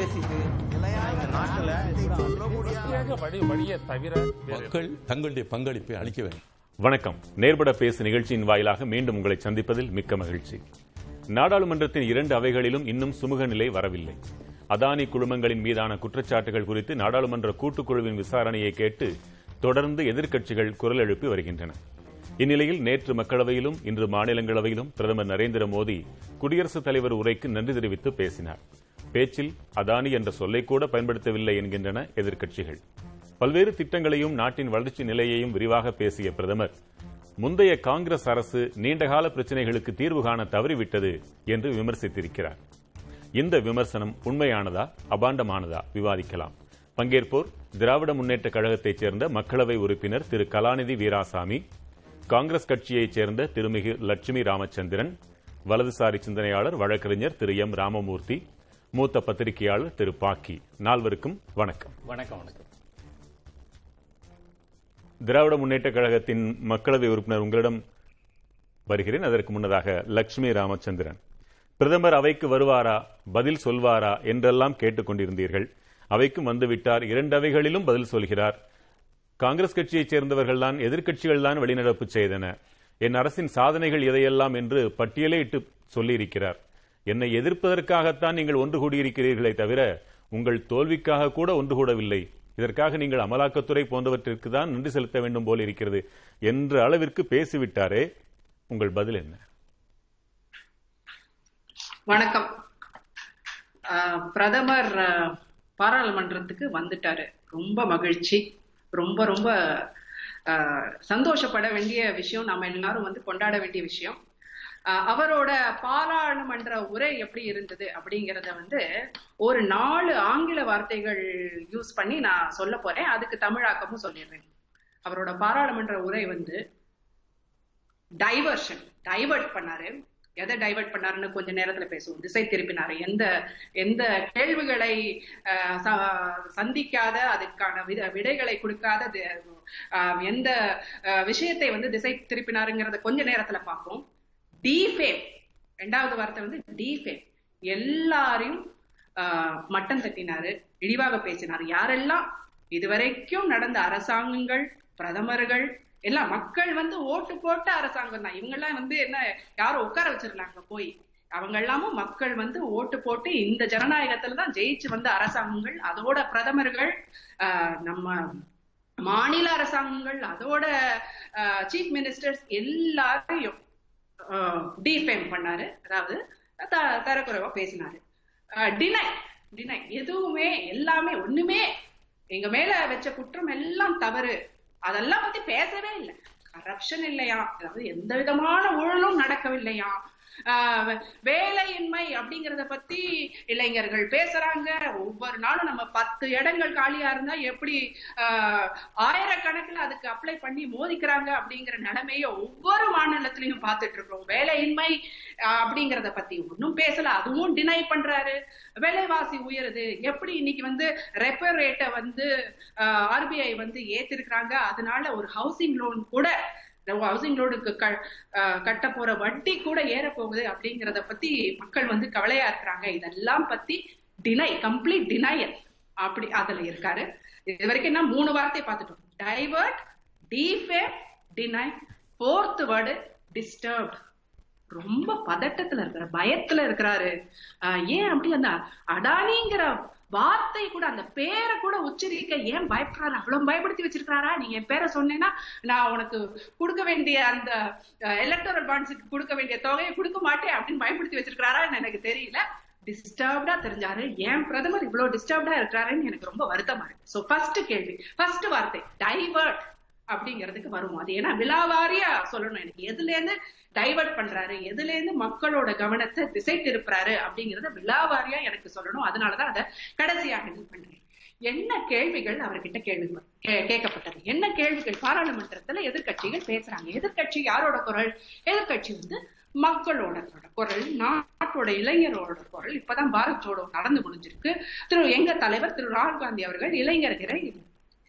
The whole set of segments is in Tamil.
பேசிட்டு. மக்கள் தங்களுடைய பங்களிப்பை அளிக்க வேண்டும். வணக்கம். நேர்பட பேசு நிகழ்ச்சியின் வாயிலாக மீண்டும் உங்களை சந்திப்பதில் மிக்க மகிழ்ச்சி. நாடாளுமன்றத்தின் இரண்டு அவைகளிலும் இன்னும் சுமூக நிலை வரவில்லை. அதானி குழுமங்களின் மீதான குற்றச்சாட்டுகள் குறித்து நாடாளுமன்ற கூட்டுக்குழுவின் விசாரணையை கேட்டு தொடர்ந்து எதிர்க்கட்சிகள் குரல் எழுப்பி வருகின்றன. இந்நிலையில் நேற்று மக்களவையிலும் இன்று மாநிலங்களவையிலும் பிரதமர் நரேந்திர மோடி குடியரசுத் தலைவர் உரைக்கு நன்றி தெரிவித்து பேசினார். பேச்சில் அதானி என்ற சொல்லை கூட பயன்படுத்தவில்லை என்கின்றன எதிர்க்கட்சிகள். பல்வேறு திட்டங்களையும் நாட்டின் வளர்ச்சி நிலையையும் விரிவாக பேசிய பிரதமர் முந்தைய காங்கிரஸ் அரசு நீண்டகால பிரச்சினைகளுக்கு தீர்வு காண தவறிவிட்டது என்று விமர்சித்திருக்கிறார். இந்த விமர்சனம் உண்மையானதா அபாண்டமானதா விவாதிக்கலாம். பங்கேற்போர் திராவிட முன்னேற்ற கழகத்தைச் சேர்ந்த மக்களவை உறுப்பினர் திரு. கலாநிதி வீராசாமி காங்கிரஸ் கட்சியைச் சேர்ந்த திருமிகு லட்சுமி ராமச்சந்திரன் வலதுசாரி சிந்தனையாளர் வழக்கறிஞர் திரு. எம். ராமமூர்த்தி மூத்த பத்திரிகையாளர் திரு பாக்கி. நால்வருக்கும் வணக்கம். வணக்கம் வணக்கம். திராவிட முன்னேற்ற கழகத்தின் மக்களவை உறுப்பினர் உங்களிடம் வருகிறேன். அதற்கு முன்னதாக லட்சுமி ராமச்சந்திரன். பிரதமர் அவைக்கு வருவாரா பதில் சொல்வாரா என்றெல்லாம் கேட்டுக் கொண்டிருந்தீர்கள். அவைக்கும் வந்துவிட்டார். இரண்டு அவைகளிலும் பதில் சொல்கிறார். காங்கிரஸ் கட்சியைச் சேர்ந்தவர்கள் தான் எதிர்க்கட்சிகள் தான் வெளிநடப்பு செய்தன. என் அரசின் சாதனைகள் எதையெல்லாம் என்று பட்டியலே இட்டு சொல்லியிருக்கிறார். என்னை எதிர்ப்பதற்காகத்தான் நீங்கள் ஒன்று கூடியிருக்கிறீர்களே தவிர உங்கள் தோல்விக்காக கூட ஒன்று கூடவில்லை. இதற்காக நீங்கள் அமலாக்கத்துறை போன்றவற்றிற்கு தான் நன்றி செலுத்த வேண்டும் போல் இருக்கிறது என்ற அளவிற்கு பேசிவிட்டாரே உங்கள் பதில் என்ன? வணக்கம். பிரதமர் பாராளுமன்றத்துக்கு வந்துட்டாரு. ரொம்ப மகிழ்ச்சி. ரொம்ப ரொம்ப சந்தோஷப்பட வேண்டிய விஷயம். நாம எல்லாரும் வந்து கொண்டாட வேண்டிய விஷயம். அவரோட பாராளுமன்ற உரை எப்படி இருந்தது அப்படிங்கறத வந்து ஒரு நாலு ஆங்கில வார்த்தைகள் யூஸ் பண்ணி நான் சொல்ல போறேன். அதுக்கு தமிழாக்கமும் சொல்லிடுறேன். அவரோட பாராளுமன்ற உரை வந்து டைவர்ஷன் டைவர்ட் பண்ணாரு. எதை டைவர்ட் பண்ணாருன்னு கொஞ்ச நேரத்துல பேசுவோம். திசை திருப்பினாரு. எந்த எந்த கேள்விகளை ச- சந்திக்காத அதுக்கான விடைகளை கொடுக்காத தி- எந்த விஷயத்தை வந்து திசை திருப்பினாருங்கிறத கொஞ்ச நேரத்துல பார்ப்போம். டிஃபேம் ரெண்டாவது வார்த்தை வந்து டிஃபேம் எல்லாரையும் மட்டம் தட்டினாரு இழிவாக பேசினார். யாரெல்லாம் இதுவரைக்கும் நடந்த அரசாங்கங்கள் பிரதமர்கள் எல்லாம் மக்கள் வந்து ஓட்டு போட்ட அரசாங்கம் தான். இவங்கெல்லாம் வந்து என்ன யாரும் உட்கார வச்சிருந்தாங்க போய். அவங்க எல்லாமும் மக்கள் வந்து ஓட்டு போட்டு இந்த ஜனநாயகத்துல தான் ஜெயிச்சு வந்த அரசாங்கங்கள் அதோட பிரதமர்கள் நம்ம மாநில அரசாங்கங்கள் அதோட சீஃப் மினிஸ்டர்ஸ் எல்லாரையும் டிஃபேம் பண்ணாரு. அதாவது த- தரக்குறைவா பேசினாரு. டினை டினை எதுவுமே எல்லாமே ஒண்ணுமே எங்க மேல வச்ச குற்றம் எல்லாம் தவறு. அதெல்லாம் பத்தி பேசவே இல்லை. கரப்ஷன் இல்லையா? அதாவது எந்த விதமான ஊழலும் நடக்கவில்லையா? வேலையின்மை அப்படிங்கறத பத்தி இளைஞர்கள் பேசுறாங்க. ஒவ்வொரு நாளும் நம்ம பத்து இடங்கள் காலியா இருந்தா எப்படி ஆயிரக்கணக்கில் அதுக்கு அப்ளை பண்ணி மோதிக்கிறாங்க அப்படிங்கிற நிலைமைய ஒவ்வொரு மாநிலத்திலையும் பார்த்துட்டு இருக்கோம் வேலையின்மை அப்படிங்கறத பத்தி ஒன்னும் பேசல அதுவும் டினை பண்றாரு. விலைவாசி உயருது. எப்படி இன்னைக்கு வந்து ரெப்போ ரேட்டை வந்து ஆர்பிஐ வந்து ஏத்திருக்கிறாங்க? அதனால ஒரு ஹவுசிங் லோன் கூட ஹவுசிங் லோனுக்கு கட்ட போற வட்டி கூட ஏற போகுது அப்படிங்கறத பத்தி மக்கள் வந்து கவலையா இருக்கிறாங்க. இதெல்லாம் பத்தி டினை கம்ப்ளீட் டினையல் அப்படி அதுல இருக்காரு. இது வரைக்கும் என்ன மூணு வார்த்தை பார்த்துட்டோம். டைவர்ட் டிஃபே டினை ஃபோர்த் வேர்டு டிஸ்டர்ப்ட் ரொம்ப பதட்டத்துல இருக்கிற பயத்துல இருக்கிறாரு. ஆஹ் ஏன் அப்படி அந்த அடானிங்கிற வார்த்தை கூட அந்த பேரை கூட உச்சரிக்க ஏன் பயப்படுறாரு? அவ்வளவு பயப்படுத்தி வச்சிருக்காரா நீ என் பேரை சொன்னேன்னா நான் உனக்கு கொடுக்க வேண்டிய அந்த எலக்டோரல் பாண்ட்ஸுக்கு கொடுக்க வேண்டிய தொகையை கொடுக்க மாட்டேன் அப்படின்னு பயப்படுத்தி வச்சிருக்காரான்னு எனக்கு தெரியல. டிஸ்டர்ப்டா தெரிஞ்சாரு. ஏன் பிரதமர் இவ்வளவு டிஸ்டர்ப்டா இருக்கிறாருன்னு எனக்கு ரொம்ப வருத்தமா இருக்கு. சோ ஃபர்ஸ்ட் கேள்வி. ஃபர்ஸ்ட் வார்த்தை டைவர்ட் அப்படிங்கிறதுக்கு வருவோம் அது ஏன்னா விழாவாரியா சொல்லணும் எனக்கு. எதுல இருந்து டைவர்ட் பண்றாரு? எதுல இருந்து மக்களோட கவனத்தை திசை திருப்புறாரு அப்படிங்கறத விழாவாரியா எனக்கு சொல்லணும். அதனாலதான் அதை கடைசியாக இது பண்றேன். என்ன கேள்விகள்? அவர்கிட்ட கேள்வி கே- கேட்கப்பட்டது. என்ன கேள்விகள்? பாராளுமன்றத்துல எதிர்க்கட்சிகள் பேசுறாங்க. எதிர்கட்சி யாரோட குரல்? எதிர்க்கட்சி வந்து மக்களோட குரல். நாட்டோட இளைஞரோட குரல். இப்பதான் பாரத் ஜோடோ நடந்து முடிஞ்சிருக்கு. திரு எங்க தலைவர் திரு ராகுல் காந்தி அவர்கள் இளைஞர்களை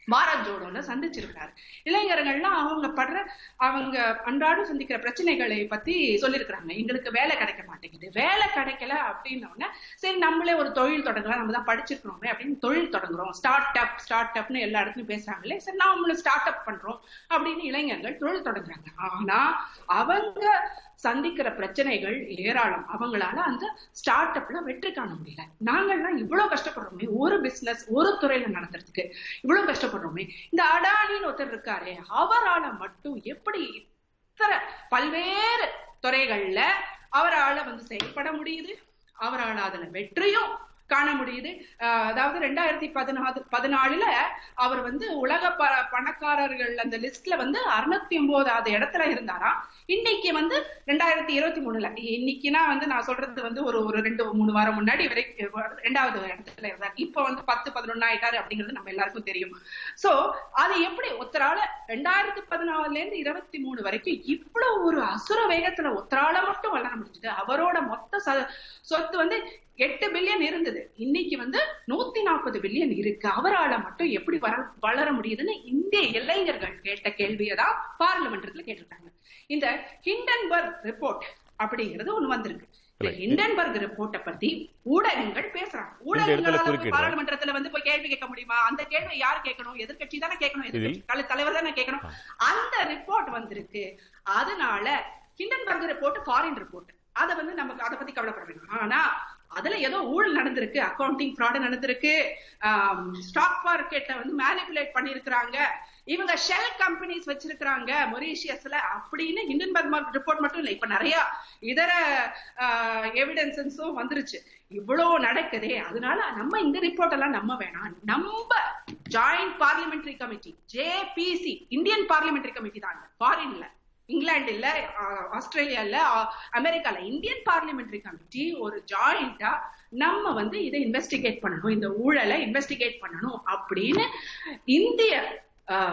பாரத் ஜோடோல சந்திச்சிருக்காரு இளைஞர்கள்லாம் அவங்க படுற அவங்க அன்றாடம் சந்திக்கிற பிரச்சனைகளை பத்தி சொல்லியிருக்கிறாங்க எங்களுக்கு வேலை கிடைக்க மாட்டேங்குது. வேலை கிடைக்கல அப்படின்னோடனே சரி நம்மளே ஒரு தொழில் தொடங்கலாம். நம்ம தான் படிச்சிருக்கிறோமே அப்படின்னு தொழில் தொடங்குறோம். ஸ்டார்ட் அப் ஸ்டார்ட் அப்னு எல்லா இடத்துலயும் பேசுறாங்களே சரி நாமளும் ஸ்டார்ட் அப் பண்றோம் அப்படின்னு இளைஞர்கள் தொழில் தொடங்குறாங்க. ஆனா அவங்க சந்திக்கிற பிரச்சனைகள் ஏராளம். அவங்களால அந்த ஸ்டார்ட் அப்ல வெற்றி காண முடியல. நாங்கள்லாம் இவ்வளவு கஷ்டப்படுறோமே ஒரு பிசினஸ் ஒரு துறையில நடத்துறதுக்கு இவ்வளவு கஷ்டப்படுறோமே. இந்த அடானின்னு ஒருத்தர் இருக்காரே அவரால மட்டும் எப்படி இத்தனை பல்வேறு துறைகள்ல அவரால வந்து செயல்பட முடியுது? அவரால் அதுல வெற்றியும் காண முடியுது. அதாவது ரெண்டாயிரத்தி பதினாறு பதினாலுல அவர் வந்து உலக ப பணக்காரர்கள் அந்த லிஸ்ட்ல வந்து அறுநூத்தி ஒன்பதாவது இடத்துல இருந்தாராம். இன்னைக்கு வந்து ரெண்டாயிரத்தி இருபத்தி மூணுல. இன்னைக்குனா வந்து நான் சொல்றது வந்து ஒரு ஒரு ரெண்டு மூணு வாரம் முன்னாடி வரை ரெண்டாவது இடத்துல இருந்தார். இப்ப வந்து பத்து பதினொன்னு ஆயிட்டாரு அப்படிங்கிறது நம்ம எல்லாருக்கும் தெரியும். சோ அது எப்படி ஒத்தரால ரெண்டாயிரத்தி பதினாலுல இருந்து இருபத்தி மூணு வரைக்கும் இவ்வளவு ஒரு அசுர வேகத்துல ஒத்தரால மட்டும் வளர முடிஞ்சது. அவரோட மொத்த ச- சொத்து வந்து எட்டு பில்லியன் இருந்தது. இன்னைக்கு வந்து நூத்தி நாற்பது பில்லியன் இருக்கு. அவரால மட்டும் எப்படி வர வளர முடியுதுன்னு இந்திய இளைஞர்கள் கேட்ட கேள்வியை தான் பார்லிமெண்ட்ல கேட்டிருக்காங்க. இந்த ஹிண்டன்பர்க் ரிப்போர்ட் அப்படிங்கிறது ஒண்ணு வந்திருக்கு. ஹிண்டன்பர்க் ரிப்போர்ட்டை பத்தி ஊடகங்கள் பேசுறாங்க. ஊடகங்களால. பாராளுமன்றத்துல வந்து போய் கேள்வி கேட்க முடியுமா? அந்த கேள்வி யார் கேட்கணும்? எதிர்க்கட்சி தானே கேட்கணும். எதிர்க்கட்சி தலை- தலைவர் தானே கேட்கணும். அந்த ரிப்போர்ட் வந்திருக்கு. அதனால ஹிண்டன்பர்க் ரிப்போர்ட் ஃபாரின் ரிப்போர்ட். அதை வந்து நமக்கு அதை பத்தி கவலைப்பட வேண்டாம். ஆனா அதுல ஏதோ ஊழல் நடந்திருக்கு அக்கவுண்டிங் ஃப்ராட் நடந்திருக்கு ஸ்டாக் மார்க்கெட்டை வந்து மேனிபுலேட் பண்ணிருக்கிறாங்க இவங்க ஷெல் கம்பெனிஸ் வச்சிருக்கிறாங்க மொரீஷியஸ்ல அப்படின்னு ஹிண்டன்பர்க் ரிப்போர்ட் மட்டும் இல்லை இப்ப நிறைய இதர எவிடன்சஸும் வந்துருச்சு. இவ்வளவு நடக்குதே அதனால நம்ம இந்த ரிப்போர்ட் எல்லாம் நம்ப வேணாம். நம்ம joint parliamentary committee JPC Indian parliamentary committee தான் ஃபாரின்ல இங்கிலாந்து இல்ல ஆஸ்திரேலியா இல்ல அமெரிக்கால இந்தியன் பார்லிமெண்டரி கமிட்டி ஒரு ஜாயிண்டா நம்ம வந்து இதை இன்வெஸ்டிகேட் பண்ணணும் இந்த ஊழலை இன்வெஸ்டிகேட் பண்ணணும் அப்படின்னு இந்திய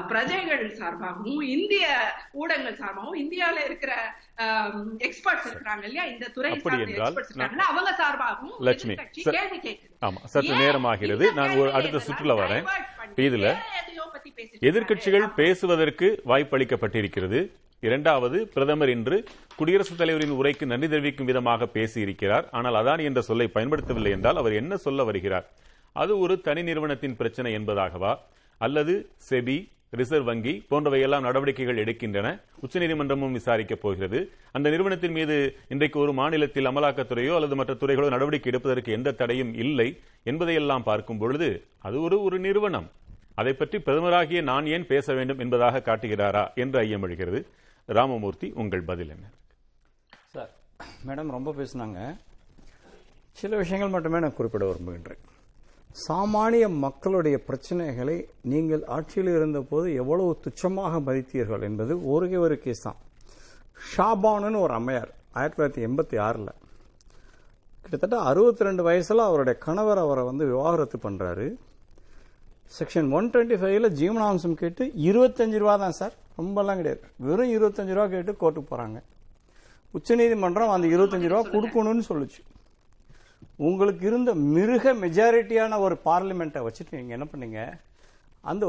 பிரஜைகள் சார்பாகவும் இந்திய ஊடகங்கள் சார்பாகவும் இந்தியால இருக்கிற எக்ஸ்பர்ட்ஸ் இருக்காங்க இல்லையா? இந்த துறை அவங்க சார்பாகவும் லட்சுமி, ஆமா சற்று நேரமாகிறது. இந்த நான் ஒரு அடுத்த சுற்றுல வரேன். இதுல இருக்காங்க. பேசுவதற்கு வாய்ப்பளிக்கப்பட்டிருக்கிறது. இரண்டாவது பிரதமர் இன்று குடியரசுத் தலைவரின் உரைக்கு நன்றி தெரிவிக்கும் விதமாக பேசியிருக்கிறார். ஆனால் அதானி என்ற சொல்லை பயன்படுத்தவில்லை என்றால் அவர் என்ன சொல்ல வருகிறார்? அது ஒரு தனி நிறுவனத்தின் பிரச்சனை என்பதாகவா? அல்லது செபி ரிசர்வ் வங்கி போன்றவையெல்லாம் நடவடிக்கைகள் எடுக்கின்றன. உச்சநீதிமன்றமும் விசாரிக்கப் போகிறது. அந்த நிறுவனத்தின் மீது இன்றைக்கு ஒரு மாநிலத்தில் அமலாக்கத்துறையோ அல்லது மற்ற துறைகளோ நடவடிக்கை எடுப்பதற்கு எந்த தடையும் இல்லை என்பதையெல்லாம் பார்க்கும் பொழுது அது ஒரு ஒரு நிறுவனம். அதை பற்றி பிரதமராகிய நான் ஏன் பேச வேண்டும் என்பதாக காட்டுகிறாரா என்று ஐயம் எழுகிறது. ராமமூர்த்தி உங்கள் பதில் என்ன? சார் மேடம் ரொம்ப பேசுனாங்க. சில விஷயங்கள் மட்டுமே நான் குறிப்பிட விரும்புகின்றேன். சாமானிய மக்களுடைய பிரச்சனைகளை நீங்கள் ஆட்சியில் இருந்தபோது எவ்வளவு துச்சமாக மதித்தீர்கள் என்பது ஒருகே ஒரு கேஸ். தான் ஷாபானுன்னு ஒரு அம்மையார் ஆயிரத்தி தொள்ளாயிரத்தி எண்பத்தி ஆறில். கிட்டத்தட்ட அறுபத்தி ரெண்டு வயசில் அவருடைய கணவர் அவரை வந்து விவாகரத்து பண்ணுறாரு செக்ஷன் ஒன் டுவெண்ட்டி ஃபைவ்ல ஜீவனாம்சம் கேட்டு இருபத்தஞ்சு ரூபா தான் சார். ரொம்பலாம் கிடையாது. வெறும் இருபத்தஞ்சு ரூபா கேட்டு கோர்ட்டுக்கு போகிறாங்க உச்சநீதிமன்றம் அந்த இருபத்தஞ்சு ரூபா கொடுக்கணும்னு சொல்லுச்சு. உங்களுக்கு இருந்த மிருக மெஜாரிட்டியான ஒரு பார்லிமெண்ட்டை வச்சுட்டு நீங்க என்ன பண்ணீங்க? அந்த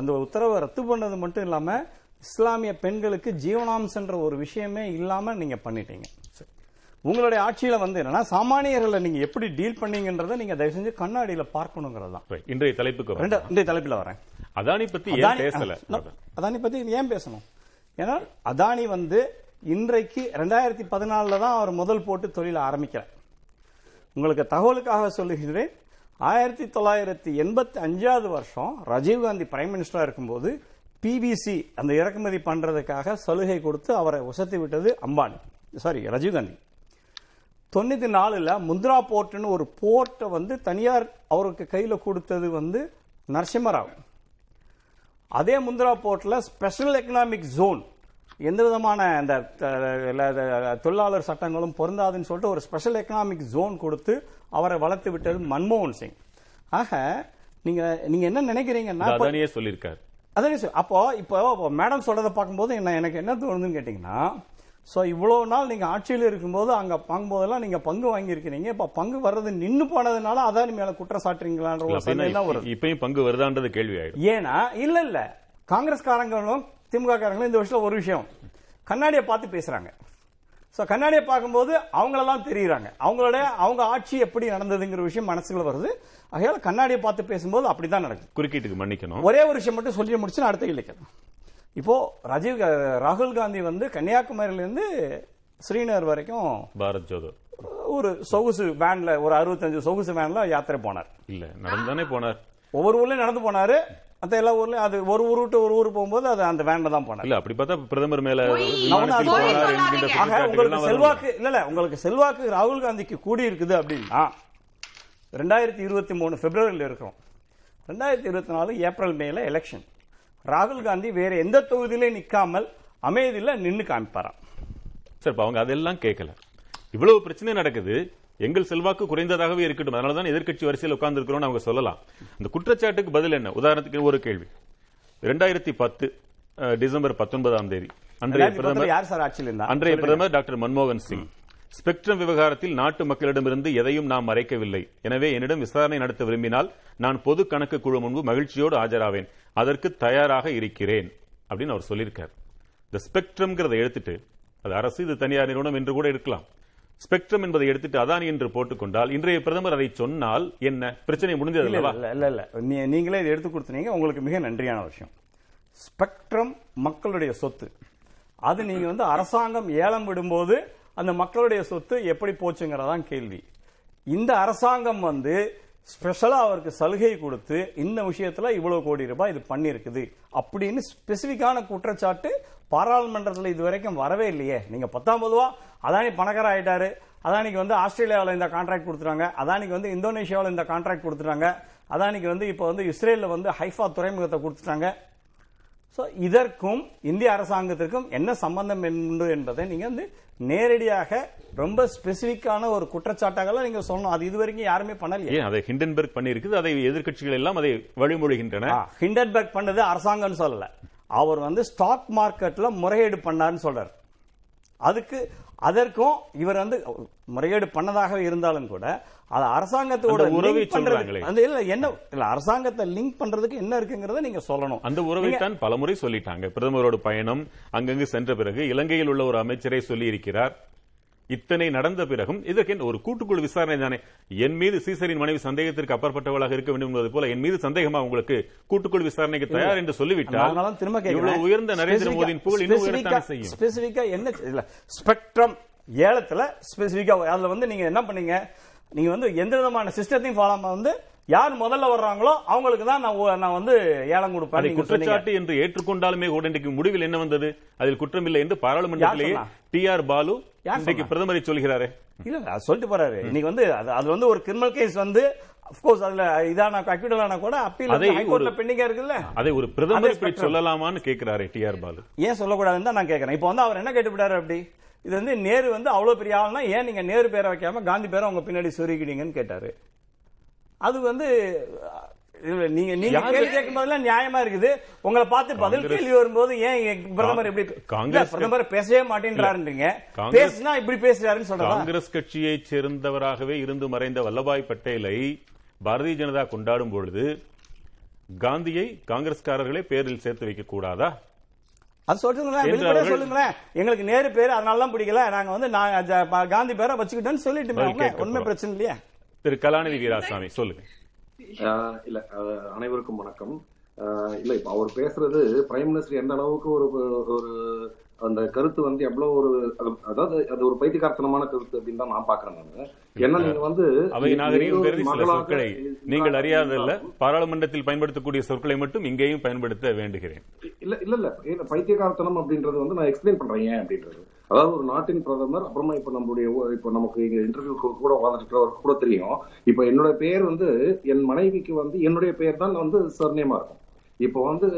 அந்த உத்தரவை ரத்து பண்ணது மட்டும் இல்லாம இஸ்லாமிய பெண்களுக்கு ஜீவனாம்சன்ற ஒரு விஷயமே இல்லாம நீங்க பண்ணிட்டீங்க. உங்களுடைய ஆட்சியில வந்து என்னன்னா சாமானியர்களை நீங்க எப்படி டீல் பண்ணீங்கன்றதை நீங்க தயவு செஞ்சு கண்ணாடியில பார்க்கணுங்கிறது தான். இன்றைய தலைப்புக்கு ரெண்டு. இந்த தலைப்பில் வரேன். அதானி பத்தி ஏன் பேசல? அதானி பத்தி ஏன் பேசணும்? ஏன்னா அதானி வந்து இன்றைக்கு ரெண்டாயிரத்தி பதினாலுல தான் அவர் முதல் போட்டு தொழில ஆரம்பிக்கிறார். உங்களுக்கு தகவலுக்காக சொல்லுகிறேன். ஆயிரத்தி தொள்ளாயிரத்தி எண்பத்தி அஞ்சாவது வருஷம் ராஜீவ்காந்தி பிரைம் மினிஸ்டராக இருக்கும்போது பிபிசி அந்த இறக்குமதி பண்ணுறதுக்காக சலுகை கொடுத்து அவரை உசத்தி விட்டது அம்பானி. சாரி ராஜீவ்காந்தி தொண்ணூற்றி நாலுல முந்திரா போர்ட்டுன்னு ஒரு போர்ட்டை வந்து தனியார் அவருக்கு கையில் கொடுத்தது வந்து நரசிம்மராவ். அதே முந்திரா போர்ட்டில் ஸ்பெஷல் எக்கனாமிக் ஜோன் எந்த விதமான அந்த தொழிலாளர் சட்டங்களும் பொருந்தாதுன்னு சொல்லிட்டு ஒரு ஸ்பெஷல் எக்கனாமிக் ஜோன் கொடுத்து அவரை வளர்த்து விட்டது மன்மோகன் சிங். ஆக நீங்க நீங்க என்ன நினைக்கிறீங்கன்னா சொல்லியிருக்கார். அதான் சார் அப்போ இப்போ மேடம் சொல்றதை பார்க்கும்போது என்ன எனக்கு என்ன தோணுதுன்னு கேட்டிங்கன்னா ஸோ இவ்வளோ நாள் நீங்க ஆட்சியில் இருக்கும்போது அங்க பங்கும்போதெல்லாம் நீங்க பங்கு வாங்கியிருக்கிறீங்க. இப்ப பங்கு வர்றது நின்னு போனதுனால அதானி மேல குற்றம் சாட்டுறீங்களான்ற ஒரு சந்தேகம் இப்பயும் பங்கு வருதான்றது கேள்வி ஆயிடும். ஏன்னா இல்ல இல்ல. காங்கிரஸ்காரங்களும் திமுக காரங்களும் இந்த விஷயத்துல ஒரு விஷயம். கண்ணாடியை பார்த்து பேசுறாங்க. சோ கண்ணாடியை பார்க்கும்போது அவங்களெல்லாம் தெரியுறாங்க. அவங்களோட அவங்க ஆட்சி எப்படி நடந்ததுங்கிற விஷயம் மனசுக்குள்ள வருது. ஆகையால கண்ணாடியை பார்த்து பேசும்போது அப்படிதான் நடக்குது. குறுக்கீட்டுக்கு மன்னிக்கணும். ஒரே ஒரு விஷயம் மட்டும் சொல்லி முடிச்சு நான் அடுத்த கேள்விக்கிறேன் இப்போ ராஜீவ் ராகுல் காந்தி வந்து கன்னியாகுமரியில இருந்து ஸ்ரீநகர் வரைக்கும் பாரத் ஜோதோ. ஒரு சொகுசு வேன்ல ஒரு அறுபத்தஞ்சு சொகுசு வேன்ல யாத்திரை போனார். இல்ல நடந்தானே போனார். ஒவ்வொரு ஊர்லயும் நடந்து போனாரு. மத்த எல்லா ஊர்லயும் அது ஒரு ஊர் விட்டு ஒரு ஊர் போகும்போது அது அந்த வேன்ல தான் போனார் இல்ல அப்படி பார்த்தா பிரதமர் மேல உங்களுக்கு. செல்வாக்கு இல்ல இல்ல உங்களுக்கு செல்வாக்கு ராகுல் காந்திக்கு கூடி இருக்குது அப்படின்னா ரெண்டாயிரத்தி இருபத்தி மூணு பிப்ரவரியில் இருக்கிறோம். ரெண்டாயிரத்தி இருபத்தி நாலு ஏப்ரல் மேல எலெக்ஷன் ராகுல் காந்தி வேற எந்த தொகுதியிலையும் நிக்காமல் அமைதியில நின்னு காமிப்பாராம். சார் அவங்க அதெல்லாம் கேட்கல இவ்வளவு பிரச்சனை நடக்குது. எங்கள் செல்வாக்கு குறைந்ததாகவே இருக்கட்டும். அதனால தான் எதிர்க்கட்சி வரிசையில் உட்கார்ந்து இருக்கிறோம் அவங்க சொல்லலாம். அந்த குற்றச்சாட்டுக்கு பதில் என்ன? உதாரணத்துக்கு ஒரு கேள்வி. ரெண்டாயிரத்தி பத்து டிசம்பர் பத்தொன்பதாம் தேதி. அன்றைய பிரதமர் அன்றைய பிரதமர் டாக்டர் மன்மோகன் சிங். ஸ்பெக்ட்ரம் விவகாரத்தில் நாட்டு மக்களிடமிருந்து எதையும் நாம் மறைக்கவில்லை. எனவே என்னிடம் விசாரணை நடத்த விரும்பினால் நான் பொது கணக்கு குழு முன்பு மகிழ்ச்சியோடு ஆஜராவேன். அதற்கு தயாராக இருக்கிறேன் அப்படின்னு அவர் சொல்லியிருக்கார். இந்த ஸ்பெக்ட்ரம்ங்கிறத எடுத்துட்டு அது அரசு இது தனியார் நிறுவனம் என்று கூட இருக்கலாம். ஸ்பெக்ட்ரம் என்பதை எடுத்துட்டு அதானி என்று போட்டுக்கொண்டால் இன்றைய பிரதமர் அதை சொன்னால் என்ன? பிரச்சனை முடிஞ்சது இல்ல இல்ல நீங்களே இதை எடுத்து கொடுத்தீங்க உங்களுக்கு மிக நன்றியான விஷயம். ஸ்பெக்ட்ரம் மக்களுடைய சொத்து. அது நீங்க வந்து அரசாங்கம் ஏலம் விடும்போது அந்த மக்களுடைய சொத்து எப்படி போச்சுங்கிறதான் கேள்வி. இந்த அரசாங்கம் வந்து ஸ்பெஷலாக அவருக்கு சலுகை கொடுத்து இந்த விஷயத்தில் இவ்வளோ கோடி ரூபாய் இது பண்ணியிருக்குது அப்படின்னு ஸ்பெசிஃபிக்கான குற்றச்சாட்டு பாராளுமன்றத்தில் இது வரைக்கும் வரவே இல்லையே. நீங்கள் பத்தாம் பொதுவா அதானி பணக்கார ஆகிட்டாரு அதானிக்கு வந்து ஆஸ்திரேலியாவில் இந்த கான்ட்ராக்ட் கொடுத்துறாங்க அதானிக்கு வந்து இந்தோனேஷியாவில் இந்த கான்ட்ராக்ட் கொடுத்துட்டாங்க அதானிக்கு வந்து இப்போ வந்து இஸ்ரேலில் வந்து ஹைஃபா துறைமுகத்தை கொடுத்துட்டாங்க. ஸோ இதற்கும் இந்திய அரசாங்கத்திற்கும் என்ன சம்பந்தம் உண்டு என்பதை நீங்க வந்து நேரடியாக ரொம்ப ஸ்பெசிபிக்கான ஒரு குற்றச்சாட்டாக நீங்க சொல்லணும். அது இதுவரைக்கும் யாருமே பண்ணலையே. அதை ஹிண்டன்பர்க் பண்ணியிருக்குது. அதை எதிர்க்கட்சிகள் எல்லாம் அதை வழிமொழிகின்றன ஹிண்டன்பர்க் பண்ணது அரசாங்கம்னு சொல்லல. அவர் வந்து ஸ்டாக் மார்க்கெட்ல முறையீடு பண்ணாருன்னு சொல்றாரு. அதுக்கு அதற்கும் இவர் வந்து முறையீடு பண்ணதாக இருந்தாலும் கூட அது அரசாங்கத்தோட உறவை பண்றது- சொல்றாங்களே. அந்த இல்ல என்ன இல்ல அரசாங்கத்தை லிங்க் பண்றதுக்கு என்ன இருக்குங்கிறத நீங்க சொல்லணும். அந்த உறவை தான் பலமுறை சொல்லிட்டாங்க. பிரதமரோட பயணம் அங்கங்கு சென்ற பிறகு இலங்கையில் உள்ள ஒரு அமைச்சரை சொல்லி இருக்கிறார் இத்தனை நடந்த பிறகும் இதற்கு என்ன ஒரு கூட்டுக்குழு விசாரணை தானே. என் மீது சீசரின் மனைவி சந்தேகத்திற்கு அப்பாற்பட்டவளாக இருக்க வேண்டும் என்பது போல என் மீது சந்தேகமா உங்களுக்கு கூட்டுக்குழு விசாரணைக்கு தயார் என்று சொல்லிவிட்டால் திரும்ப. இவ்வளவு உயர்ந்த நரேந்திர மோடியின் புகழ் இன்னும் உயரத்தானே செய்யும். specific-ஆ என்ன இல்ல ஸ்பெக்ட்ரம் ஏலத்துல ஸ்பெசிபிக்கா அதுல வந்து நீங்க என்ன பண்ணீங்க? நீங்க வந்து எந்த விதமான சிஸ்டத்தையும் ஃபாலோ வந்து யார் முதல்ல வர்றாங்களோ அவங்களுக்கு தான் நான் நான் வந்து ஏலம் கொடுப்பேன். குற்றச்சாட்டு என்று ஏற்றுக்கொண்டாலுமே கூட இன்றைக்கு முடிவில் என்ன வந்தது அதில் குற்றமில்லை என்று பாராளுமன்றத்திலேயே? டி ஆர் பாலு இன்றைக்கு? பிரதமரை சொல்கிறாரே இல்ல இல்ல, சொல்லிட்டு போறாரு இன்னைக்கு வந்து அது அது வந்து ஒரு கிரிமினல் கேஸ் வந்து அப்கோர்ஸ் அதுல இதான அக்யூடலான கூட அப்பீல் அதை ஹைகோர்ட்ல பெண்டிங்கா இருக்குல்ல அதை ஒரு பிரதமர் இப்படி. சொல்லலாமான்னு கேட்கிறாரே டி ஆர் பாலு ஏன் சொல்லக்கூடாதுன்னு தான் நான் கேட்கறேன் இப்போ வந்து அவர் என்ன கேட்டுவிட்டாரு அப்படி இது வந்து நேரு வந்து அவ்வளவு பெரிய ஆள்னா ஏன் நீங்க நேரு பேரை வைக்காம காந்தி பேரை உங்க பின்னாடி சொருகிட்டீங்கன்னு கேட்டாரு அது வந்து நீங்க நீங்க கேள்வி கேட்கும் போதெல்லாம் நியாயமா இருக்குது. உங்களை பார்த்து பதில் கேள்வி வரும்போது ஏன் பிரதமர் இப்படி காங்கிரஸ் பிரதமர் பேசவே மாட்டேன்றாருன்றீங்க. பேசினா இப்படி பேசுறாருன்னு சொல்றதா காங்கிரஸ் கட்சியைச் சேர்ந்தவராகவே இருந்து மறைந்த வல்லபாய் பட்டேலை பாரதிய ஜனதா கொண்டாடும் பொழுது காந்தியை காங்கிரஸ்காரர்களே பேரில் சேர்த்து வைக்க கூடாதா? அது சொல்லுங்களேன் சொல்லுங்களேன். எங்களுக்கு நேரு பேரு அதனால தான் பிடிக்கல. நாங்க வந்து காந்தி பேரை வச்சுக்கிட்டோம்னு சொல்லிட்டு போறோம். பிரச்சனை இல்லையா. திரு கலாநிதி வீராசாமி சொல்லுங்க. இல்ல அனைவருக்கும் வணக்கம். இல்ல இப்ப அவர் பேசுறது பிரைம் மினிஸ்டர் எந்த அளவுக்கு ஒரு ஒரு அந்த கருத்து வந்து எவ்வளவு ஒரு அது- அதாவது அது ஒரு பைத்தியகார்த்தனமான கருத்து அப்படின்னு தான் நான் பாக்குறேன் நானு. ஏன்னா நீங்க வந்து அவை நாகரிகம் கருதி சில சொற்களை நீங்கள் அறியாதல்ல பாராளுமன்றத்தில் பயன்படுத்தக்கூடிய சொற்களை மட்டும் இங்கேயும் பயன்படுத்த வேண்டுகிறேன். இல்ல இல்ல இல்ல இல்ல பைத்தியகார்த்தனம் அப்படின்றது வந்து நான் எக்ஸ்பிளைன் பண்றேன் ஏன் அப்படின்றது. அதாவது ஒரு நாட்டின் பிரதமர் அப்புறமா இப்ப நம்மளுடைய இப்ப நமக்கு இங்க இன்டர்வியூ கூட வாழ்ந்துட்டு கூட தெரியும். இப்ப என்னோட பேர் வந்து என் மனைவிக்கு வந்து என்னுடைய பேர் தான் வந்து சர்நேமா இருக்கும். இப்போ வந்து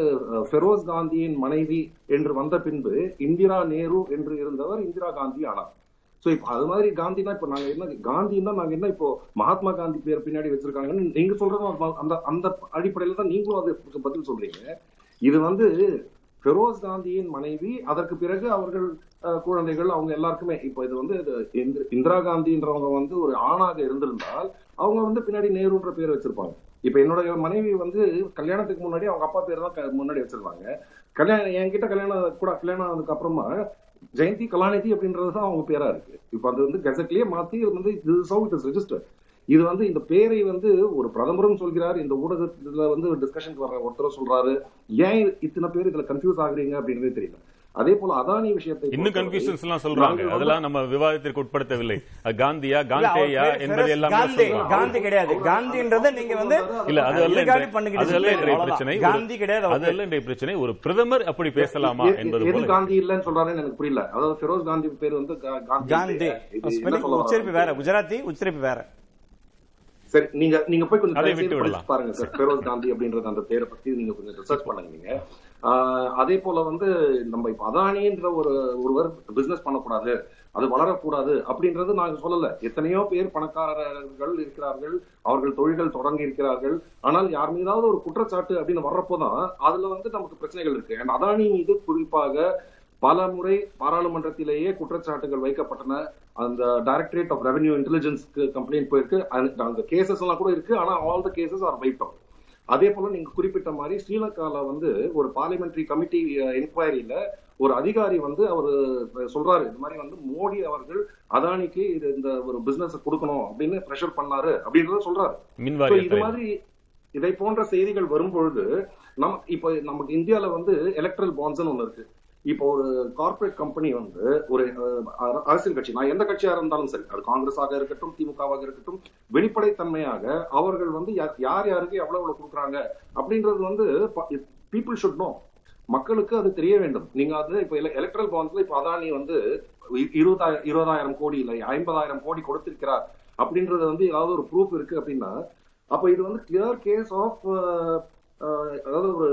ஃபெரோஸ் காந்தியின் மனைவி என்று வந்த பின்பு இந்திரா நேரு என்று இருந்தவர் இந்திரா காந்தி ஆனார். சோ இப்போ அது மாதிரி காந்தினா இப்ப நாங்க என்ன காந்தின்னா நாங்க என்ன இப்போ மகாத்மா காந்தி பேர் பின்னாடி வச்சிருக்காங்கன்னு நீங்க சொல்றதும் அந்த- அந்த அடிப்படையில தான் நீங்களும் அது பதில் சொல்றீங்க. இது வந்து பெரோஸ் காந்தியின் மனைவி அதற்கு பிறகு அவர்கள் குழந்தைகள் அவங்க எல்லாருக்குமே இப்போ இது வந்து இது இந்திரா காந்தின்றவங்க வந்து ஒரு ஆணாக இருந்திருந்தால் அவங்க வந்து பின்னாடி நேருன்ற பேர் வச்சிருப்பாங்க. இப்ப என்னோட மனைவி வந்து கல்யாணத்துக்கு முன்னாடி அவங்க அப்பா பேர் தான் முன்னாடி வச்சிருந்தாங்க கல்யாணம் என்கிட்ட கல்யாணம் கூட கல்யாணம் ஆனதுக்கு அப்புறமா ஜெயந்தி கலாநிதி அப்படின்றது தான் அவங்க பேரா இருக்கு. இப்ப அது வந்து கெசட்லயே மாத்தி வந்து இது சவு இட் இஸ் ரெஜிஸ்டர் இது வந்து இந்த பேரை வந்து ஒரு பிரதமரும் சொல்கிறார் இந்த ஊடகத்துல வந்து டிஸ்கஷனுக்கு வர்ற ஒருத்தர் சொல்றாரு. ஏன் இத்தனை பேர் இதுல கன்ஃபியூஸ் ஆகுறீங்க அப்படின்றதே தெரியல. அதே போல அதானி விஷயத்தை இன்னும் கன்ஃபியூஷன்ஸ் எல்லாம் சொல்றாங்க. அதெல்லாம் நம்ம விவாதத்திற்கு உட்படுத்தவில்லை. காந்தியா காந்தேயா என்பது எல்லாம் காந்தி கிடையாது. காந்தின்றத நீங்க வந்து இல்ல அது அல்ல அது அல்ல. இன்றைய. பிரச்சனை. ஒரு- காந்தி கிடையாது அது அல்ல இன்றைய பிரச்சனை. ஒரு பிரதமர் அப்படி பேசலாமா என்பது எது போல. காந்தி இல்லைன்னு சொல்றாருன்னு எனக்கு புரியல. அதாவது ஃபெரோஸ் காந்தி பேர் வந்து காந்தி? உச்சரிப்பு வேற. குஜராத்தி உச்சரிப்பு வேற. சரி நீங்க நீங்க போய் கொஞ்சம். பாருங்க சார். ஃபெரோஸ் காந்தி அப்படின்றது அந்த பேரை பத்தி நீங்க கொஞ்சம் ரிசர்ச் பண்ணுங்க நீங்க அதே போல வந்து நம்ம இப்ப அதானின்ற ஒரு ஒருவர் பிசினஸ் பண்ணக்கூடாது அது வளரக்கூடாது அப்படின்றது நாங்க சொல்லல. எத்தனையோ பேர் பணக்காரர்கள் இருக்கிறார்கள் அவர்கள் தொழில்கள் தொடங்கி இருக்கிறார்கள். ஆனால் யார் மீதாவது ஒரு குற்றச்சாட்டு அப்படின்னு வர்றப்போதான் அதுல வந்து நமக்கு பிரச்சனைகள் இருக்கு. அண்ட் அதானி மீது குறிப்பாக பல முறை பாராளுமன்றத்திலேயே குற்றச்சாட்டுகள் வைக்கப்பட்டன. அந்த டைரக்டரேட் ஆஃப் ரெவென்யூ இன்டெலிஜென்ஸ்க்கு கம்ப்ளைண்ட் போயிருக்கு. அந்த- கேசஸ் எல்லாம் கூட இருக்கு. ஆனா all the cases are wipe out அதே போல நீங்க குறிப்பிட்ட மாதிரி ஸ்ரீலங்கால வந்து ஒரு பார்லிமெண்டரி கமிட்டி என்கொயரியில ஒரு அதிகாரி வந்து அவர் சொல்றாரு. இந்த மாதிரி வந்து மோடி அவர்கள் அதானிக்கு இது இந்த ஒரு பிசினஸ் கொடுக்கணும் அப்படின்னு ப்ரெஷர் பண்ணாரு அப்படின்றத சொல்றாரு. இது மாதிரி இதை போன்ற செய்திகள் வரும்பொழுது நம்ம இப்ப நமக்கு இந்தியால வந்து எலக்ட்ரல் பாண்ட்ஸ் ஒண்ணு இருக்கு. இப்போ ஒரு கார்ப்பரேட் கம்பெனி வந்து ஒரு அரசியல் கட்சி நான் எந்த கட்சியா இருந்தாலும் சரி அது காங்கிரஸாக இருக்கட்டும் திமுகவாக இருக்கட்டும் வெளிப்படைத்தன்மையாக அவர்கள் வந்து யா- யார் யாருக்கு எவ்வளவு எவ்வளவு கொடுக்குறாங்க அப்படின்றது வந்து பீப்புள் ஷுட் நோ மக்களுக்கு அது தெரிய வேண்டும். நீங்க அது இப்ப எலக்ட்ரல் பாண்ட்ஸ்ல இப்ப அதானி வந்து இருபதாயிரம் இருபதாயிரம் கோடி இல்லை ஐம்பதாயிரம் கோடி கொடுத்திருக்கிறார் அப்படின்றது வந்து ஏதாவது ஒரு ப்ரூஃப் இருக்கு அப்படின்னா அப்ப இது வந்து கிளியர் கேஸ் ஆஃப் அதாவது ஒரு